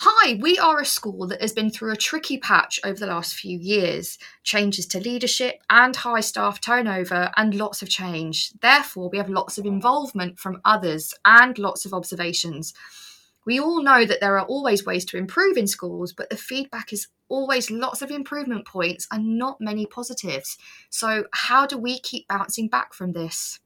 Hi, we are a school that has been through a tricky patch over the last few years. Changes to leadership and high staff turnover, and lots of change. Therefore, we have lots of involvement from others and lots of observations. We all know that there are always ways to improve in schools, but the feedback is always lots of improvement points and not many positives. So, how do we keep bouncing back from this?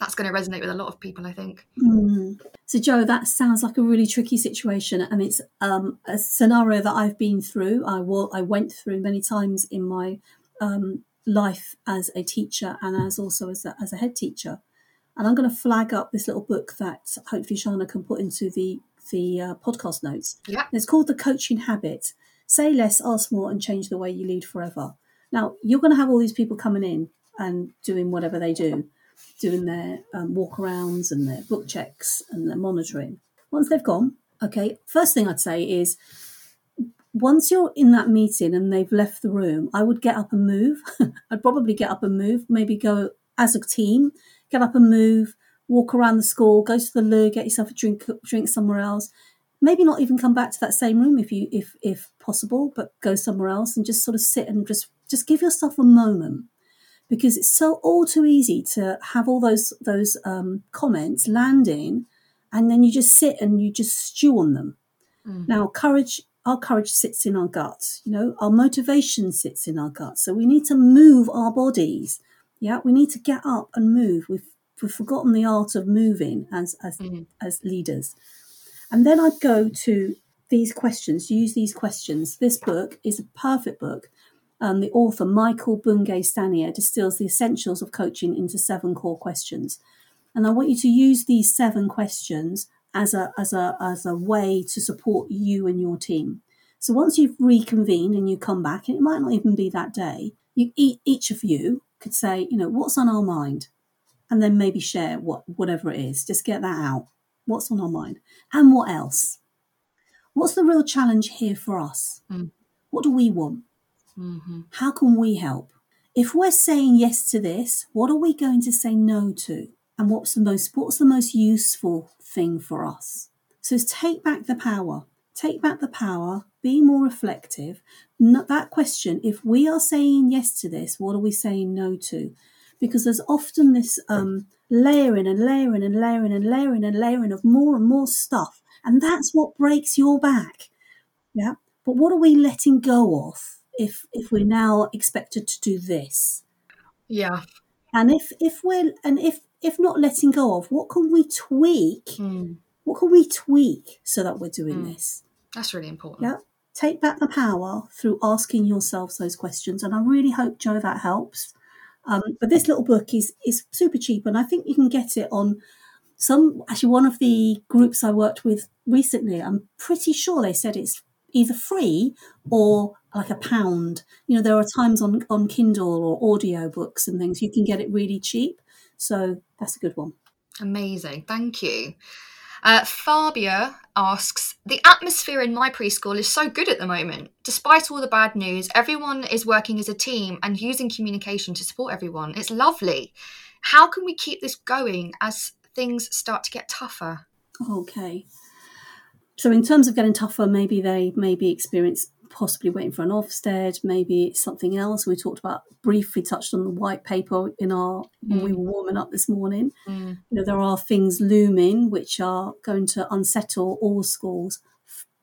That's going to resonate with a lot of people, I think. Mm. So, Joe, that sounds like a really tricky situation, and it's um, a scenario that I've been through. I will, I went through many times in my um, life as a teacher and as also as a, as a head teacher. And I'm going to flag up this little book that hopefully Shana can put into the the uh, podcast notes. Yeah. And it's called The Coaching Habit. Say less, ask more, and change the way you lead forever. Now, you're going to have all these people coming in and doing whatever they do, doing their um, walk arounds and their book checks and their monitoring. Once they've gone, okay, first thing I'd say is once you're in that meeting and they've left the room, I would get up and move. [LAUGHS] I'd probably get up and move, maybe go as a team, get up and move, walk around the school, go to the loo, get yourself a drink, drink somewhere else. Maybe not even come back to that same room if you if if possible, but go somewhere else and just sort of sit and just just give yourself a moment because it's so all too easy to have all those those um, comments landing, and then you just sit and you just stew on them. Mm. Now, courage, our courage sits in our gut. You know, our motivation sits in our gut. So we need to move our bodies. Yeah, we need to get up and move. We've we've forgotten the art of moving as as Mhm. as leaders. And then I'd go to these questions. Use these questions. This book is a perfect book. Um, the author Michael Bungay Stanier distills the essentials of coaching into seven core questions. And I want you to use these seven questions as a as a as a way to support you and your team. So once you've reconvened and you come back, and it might not even be that day, you each of you could say, you know, what's on our mind, and then maybe share what whatever it is. Just get that out. What's on our mind, and what else? What's the real challenge here for us? Mm. What do we want? hmm How can we help? If we're saying yes to this, what are we going to say no to? And what's the most what's the most useful thing for us? So take back the power. Take back the power. Be more reflective. Not that question. If we are saying yes to this, what are we saying no to? Because there's often this um, layering and layering and layering and layering and layering of more and more stuff, and that's what breaks your back. Yeah. But what are we letting go of if if we're now expected to do this? Yeah. And if if we're and if if not letting go of, what can we tweak? Mm. What can we tweak so that we're doing Mm. this? That's really important. Yeah. Take back the power through asking yourselves those questions. And I really hope, Joe, that helps. Um, but this little book is is super cheap, and I think you can get it on some. Actually, one of the groups I worked with recently, I'm pretty sure they said it's either free or like a pound. You know, there are times on on Kindle or audio books and things you can get it really cheap. So that's a good one. Amazing. Thank you. Uh, Fabia asks The atmosphere in my preschool is so good at the moment. Despite all the bad news, everyone is working as a team and using communication to support everyone. It's lovely. How can we keep this going as things start to get tougher? Okay. So in terms of getting tougher, maybe they maybe experience possibly waiting for an Ofsted, maybe it's something else. We talked about briefly touched on the white paper in our when we were warming up this morning. Mm. You know, there are things looming which are going to unsettle all schools.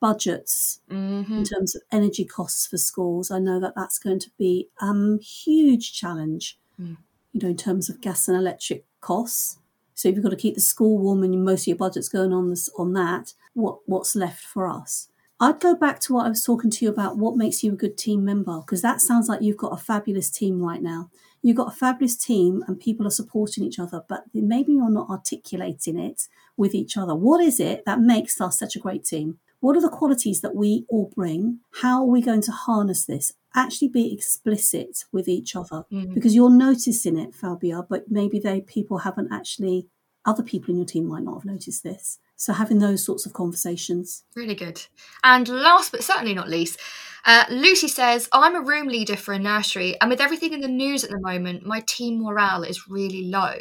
Budgets hmm in terms of energy costs for schools, I know that that's going to be a um, huge challenge. Mm. You know, in terms of gas and electric costs, So if you've got to keep the school warm and most of your budget's going on this, on that, what what's left for us? I'd go back to what I was talking to you about. What makes you a good team member? Because that sounds like you've got a fabulous team right now. You've got a fabulous team and people are supporting each other, but maybe you're not articulating it with each other. What is it that makes us such a great team? What are the qualities that we all bring? How are we going to harness this? Actually be explicit with each other Mm. because you're noticing it, Fabia, but maybe they people haven't actually other people in your team might not have noticed this. So having those sorts of conversations. Really good. And last but certainly not least, uh, Lucy says, I'm a room leader for a nursery, and with everything in the news at the moment, my team morale is really low.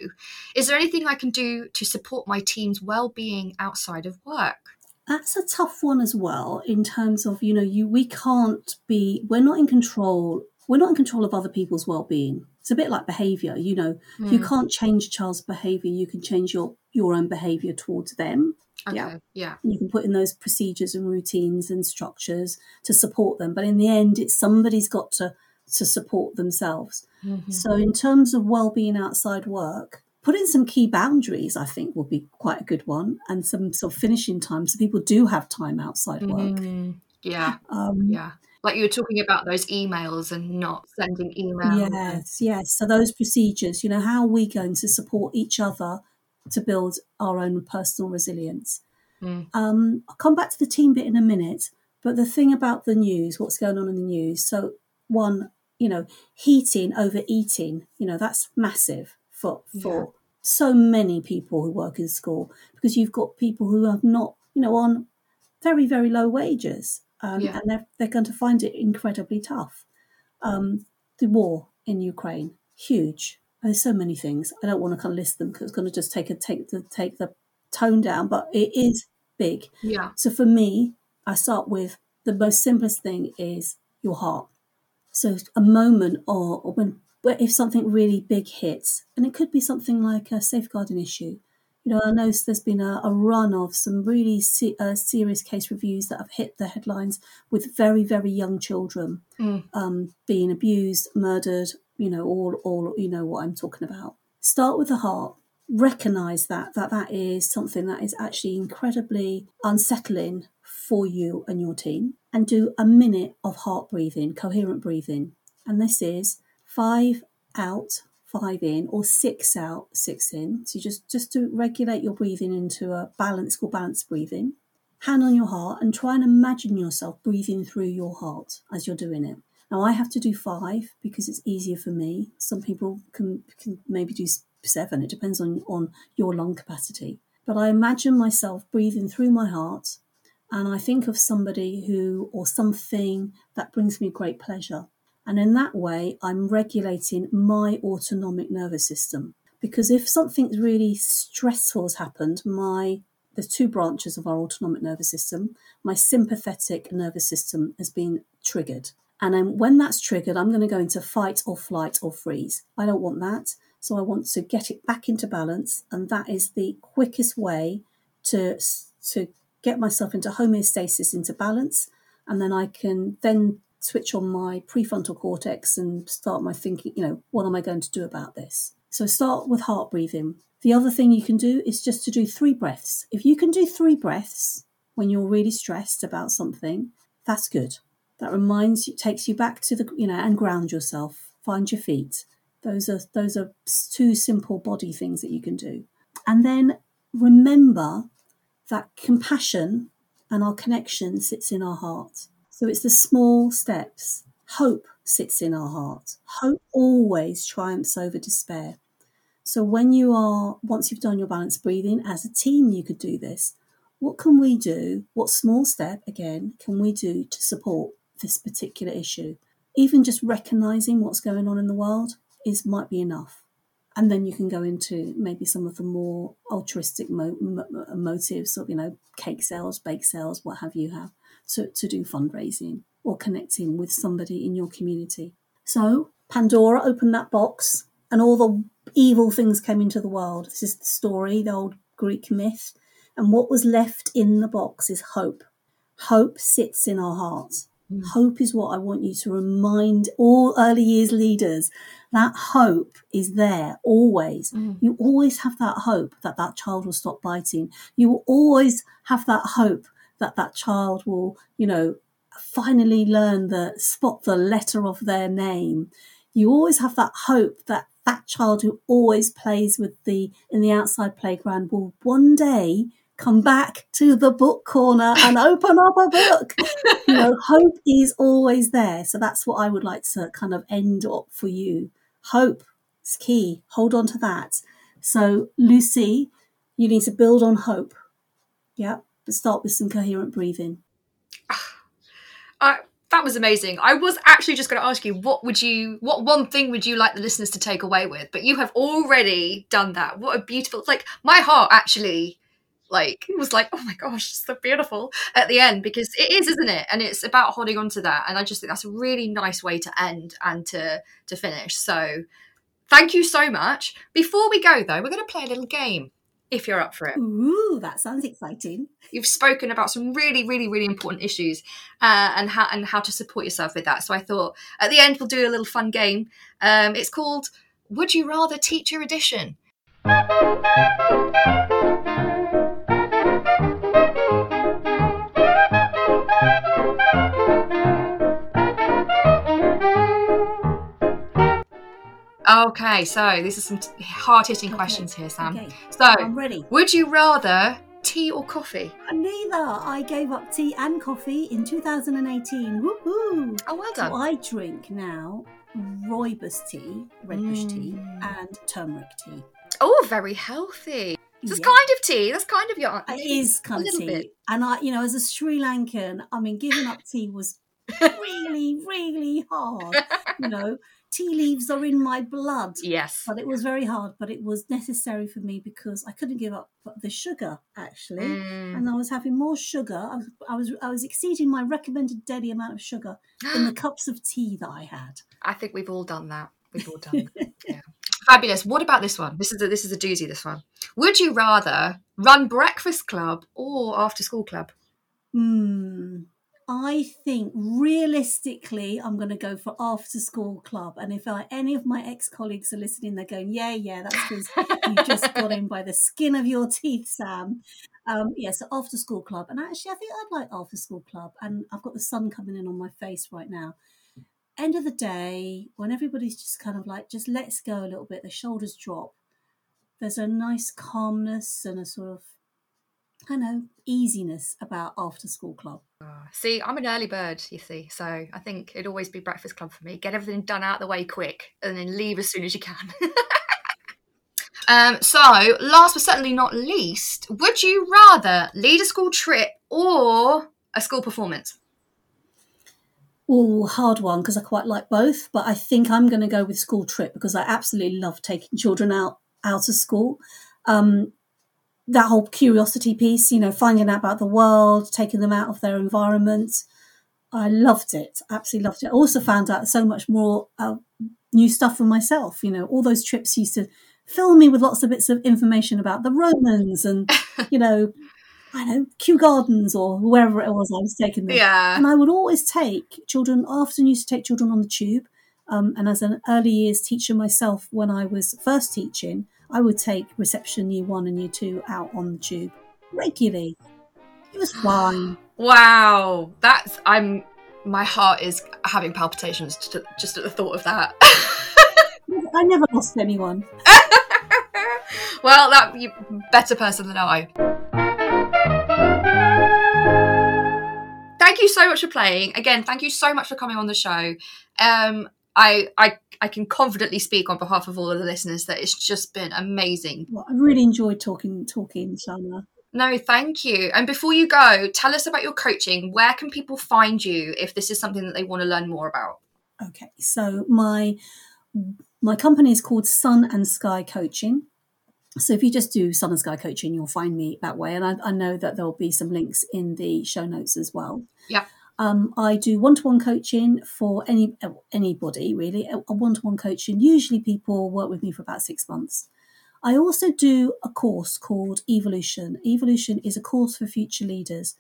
Is there anything I can do to support my team's well-being outside of work? That's a tough one as well in terms of, you know, you we can't be we're not in control we're not in control of other people's well-being. It's a bit like behavior, you know. You Mm. can't change a child's behavior, you can change your your own behavior towards them. Okay. Yeah. Yeah. You can put in those procedures and routines and structures to support them, but in the end it's somebody's got to to support themselves. Mhm. So, in terms of well-being outside work, putting some key boundaries, I think, will be quite a good one, and some sort of finishing time, so people do have time outside work. Mm. Yeah. Um, Yeah. Like you were talking about those emails and not sending emails. Yes, yes. So those procedures, you know, how are we going to support each other to build our own personal resilience? Mm. Um, I'll come back to the team bit in a minute, but the thing about the news, what's going on in the news. So one, you know, heating over eating, you know, that's massive for for so many people who work in school because you've got people who have not, you know, on very very low wages, um, Yeah. and they're they're going to find it incredibly tough. Um, the war in Ukraine, huge. There's so many things. I don't want to kind of list them because it's going to just take a take the take the tone down, but it is big. Yeah. So for me, I start with the most simplest thing is your heart. So a moment or, or when where if something really big hits, and it could be something like a safeguarding issue. You know, I know there's been a, a run of some really se- uh, serious case reviews that have hit the headlines with very, very young children Mm. um, being abused, murdered. You know, all, all you know what I'm talking about. Start with the heart. Recognize that that that is something that is actually incredibly unsettling for you and your team, and do a minute of heart breathing, coherent breathing. And this is five out, five in, or six out, six in. So just just to regulate your breathing into a balanced called balanced breathing. Hand on your heart and try and imagine yourself breathing through your heart as you're doing it. Now I have to do five because it's easier for me. Some people can can maybe do seven. It depends on on your lung capacity. But I imagine myself breathing through my heart, and I think of somebody who or something that brings me great pleasure. And in that way, I'm regulating my autonomic nervous system. Because if something really stressful has happened, my there's two branches of our autonomic nervous system. My sympathetic nervous system has been triggered. And then when that's triggered, I'm going to go into fight or flight or freeze. I don't want that. So I want to get it back into balance. And that is the quickest way to, to get myself into homeostasis, into balance. And then I can then switch on my prefrontal cortex and start my thinking, you know, what am I going to do about this? So start with heart breathing. The other thing you can do is just to do three breaths. If you can do three breaths when you're really stressed about something, that's good. That reminds you, takes you back to the, you know, and ground yourself. Find your feet. Those are those are two simple body things that you can do. And then remember that compassion and our connection sits in our heart. So it's the small steps. Hope sits in our heart. Hope always triumphs over despair. So when you are, once you've done your balanced breathing, as a team, you could do this. What can we do? What small step, again, can we do to support this particular issue? Even just recognizing what's going on in the world is might be enough. And then you can go into maybe some of the more altruistic mo- mo- motives of, you know, cake sales, bake sales, what have you have, to, to do fundraising or connecting with somebody in your community. So Pandora opened that box and all the evil things came into the world. This is the story, the old Greek myth. And what was left in the box is hope. Hope sits in our hearts. Mm. Hope is what I want you to remind all early years leaders that hope is there always. Mm. You always have that hope that that child will stop biting. You will always have that hope that that child will, you know, finally learn the spot the letter of their name. You always have that hope that that child who always plays with the in the outside playground will one day come back to the book corner and open up a book. [LAUGHS] you know, hope is always there. So that's what I would like to kind of end up for you. Hope is key. Hold on to that. So, Lucy, you need to build on hope. Yeah, but start with some coherent breathing. Uh, that was amazing. I was actually just going to ask you, what would you, what one thing would you like the listeners to take away with? But you have already done that. What a beautiful, like my heart actually like it was like oh my gosh so beautiful at the end because it is isn't it? And it's about holding on to that and i just think that's a really nice way to end and to to finish. So thank you so much. Before we go though we're going to play a little game if you're up for it. Ooh that sounds exciting. You've spoken about some really really really important issues uh, and how and how to support yourself with that. So i thought at the end we'll do a little fun game. Um, it's called would you rather teacher edition Okay, so this is some t- hard hitting okay. questions here, Sam. Okay. So, I'm ready. Would you rather tea or coffee? Neither. I gave up tea and coffee in 2018. Woohoo! Oh, well done. So I drink now rooibos tea, red bush mm. tea, and turmeric tea. Oh, very healthy. This yeah. kind of tea. That's kind of your. It is kind of tea. Bit. And I, you know, as a Sri Lankan, I mean, giving up tea was [LAUGHS] really, really hard. You know, [LAUGHS] tea leaves are in my blood. Yes. But it was very hard, but it was necessary for me because I couldn't give up the sugar actually. Mm. And I was having more sugar. I was, I was I was exceeding my recommended daily amount of sugar in the [GASPS] cups of tea that I had. I think we've all done that. We've all done that. [LAUGHS] Yeah. Fabulous. What about this one? This is a, this is a doozy. This one. Would you rather run breakfast club or after school club? Hmm. I think realistically, I'm going to go for after school club. And if I, any of my ex colleagues are listening, they're going, yeah, yeah, that's because you just got in by the skin of your teeth, Sam. Um, yeah, so after school club. And actually, I think I'd like after school club. And I've got the sun coming in on my face right now. End of the day, when everybody's just kind of like, just let's go a little bit, the shoulders drop, there's a nice calmness and a sort of I know, easiness about after school club. Ah, see, I'm an early bird, you see, so I think it'd always be breakfast club for me. Get everything done out of the way quick and then leave as soon as you can. [LAUGHS] um, so, last but certainly not least, would you rather lead a school trip or a school performance? Oh, hard one because I quite like both, but I think I'm going to go with school trip because I absolutely love taking children out out of school. Um, that whole curiosity piece, you know, finding out about the world, taking them out of their environment. I loved it, absolutely loved it. I also found out so much more uh, new stuff for myself. You know, all those trips used to fill me with lots of bits of information about the Romans and, [LAUGHS] you know, I know, Kew Gardens or wherever it was I was taking them. Yeah. And I would always take children, I often used to take children on the tube. Um, and as an early years teacher myself, when I was first teaching, I would take reception year one and year two out on the tube regularly. It was fine. Wow, that's I'm. My heart is having palpitations just at, just at the thought of that. I never lost anyone. [LAUGHS] well, that you better person than I. Thank you so much for playing. Again, thank you so much for coming on the show. Um, I, I I can confidently speak on behalf of all of the listeners that it's just been amazing. Well, I really enjoyed talking talking, Shana. No, thank you. And before you go, tell us about your coaching. Where can people find you if this is something that they want to learn more about? Okay, so my my company is called Sun and Sky Coaching. So if you just do Sun and Sky Coaching, you'll find me that way. And I, I know that there'll be some links in the show notes as well. Yeah. Um, I do one-to-one coaching for any anybody really. A one-to-one coaching. Usually, people work with me for about six months. I also do a course called Evolution. Evolution is a course for future leaders,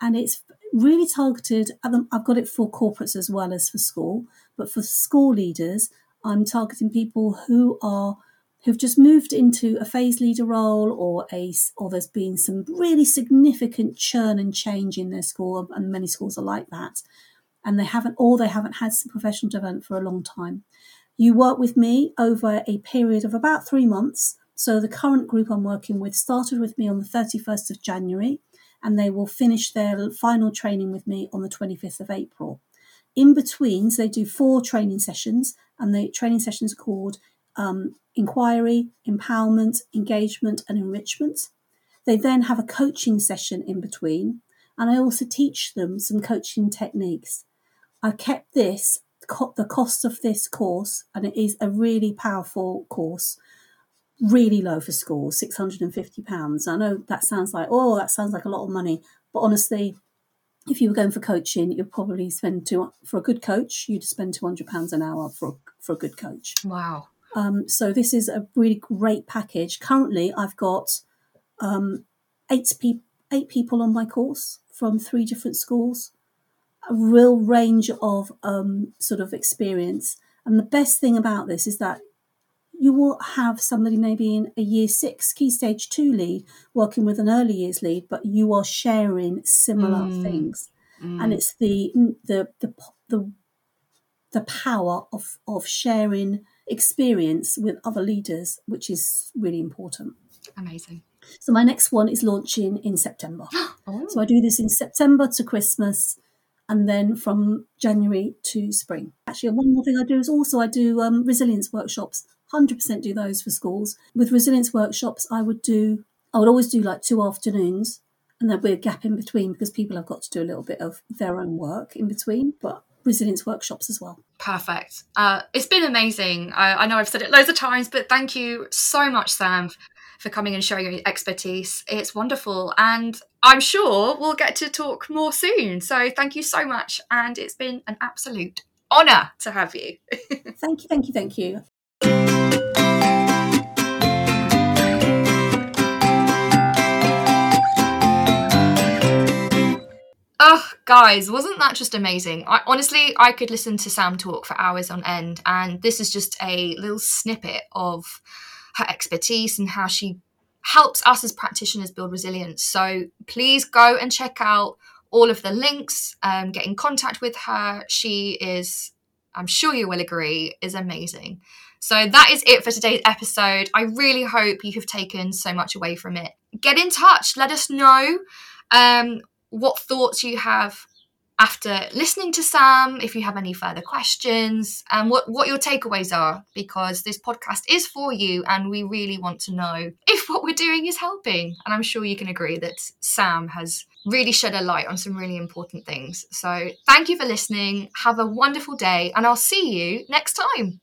and it's really targeted. I've got it for corporates as well as for school, but for school leaders, I'm targeting people who are who've just moved into a phase leader role or a or there's been some really significant churn and change in their school and many schools are like that. And they haven't or they haven't had some professional development for a long time. You work with me over a period of about three months. So the current group i'm working with started with me on the 31st of january and they will finish their final training with me on the 25th of april. In between so they do four training sessions and the training sessions are called um, inquiry, empowerment, engagement, and enrichment. They then have a coaching session in between, and I also teach them some coaching techniques. I kept this, the cost of this course, and it is a really powerful course, really low for schools, £650. I know that sounds like, oh, that sounds like a lot of money, but honestly, if you were going for coaching, you'd probably spend two for a good coach. You'd spend two hundred pounds an hour for for a good coach. Wow! Um, so this is a really great package. Currently, I've got um, eight, pe- eight people on my course from three different schools, a real range of um, sort of experience. And the best thing about this is that you will have somebody maybe in a year six key stage two lead working with an early years lead, but you are sharing similar mm. things, mm. and it's the the the the the power of of sharing experience with other leaders, which is really important. Amazing. So my next one is launching in September. [GASPS] oh. So I do this in September to Christmas, and then from January to spring. Actually, one more thing I do is also I do um, resilience workshops. Hundred percent do those for schools. With resilience workshops, I would do. I would always do like two afternoons, and there'd be a gap in between because people have got to do a little bit of their own work in between. But resilience workshops as well. Perfect. Uh, it's been amazing. I, I, know I've said it loads of times, but thank you so much, Sam, for coming and sharing your expertise. It's wonderful. And I'm sure we'll get to talk more soon. So thank you so much. And it's been an absolute honour to have you. [LAUGHS] thank you, thank you, thank you. Oh, guys, wasn't that just amazing? I, honestly, I could listen to Sam talk for hours on end, and this is just a little snippet of her expertise and how she helps us as practitioners build resilience. So please go and check out all of the links, um, get in contact with her. She is, I'm sure you will agree, is amazing. So that is it for today's episode. I really hope you have taken so much away from it. Get in touch, let us know. Um, what thoughts you have after listening to Sam, if you have any further questions, and what, what your takeaways are, because this podcast is for you and we really want to know if what we're doing is helping. And I'm sure you can agree that Sam has really shed a light on some really important things. So thank you for listening. Have a wonderful day, and I'll see you next time.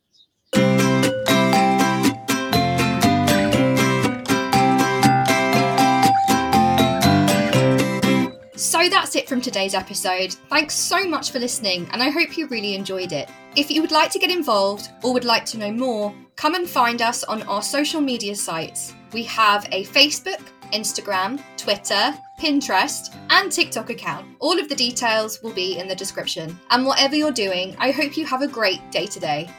So that's it from today's episode. Thanks so much for listening, and I hope you really enjoyed it. If you would like to get involved or would like to know more, come and find us on our social media sites. We have a Facebook, Instagram, Twitter, Pinterest, and TikTok account. All of the details will be in the description. And whatever you're doing, I hope you have a great day today.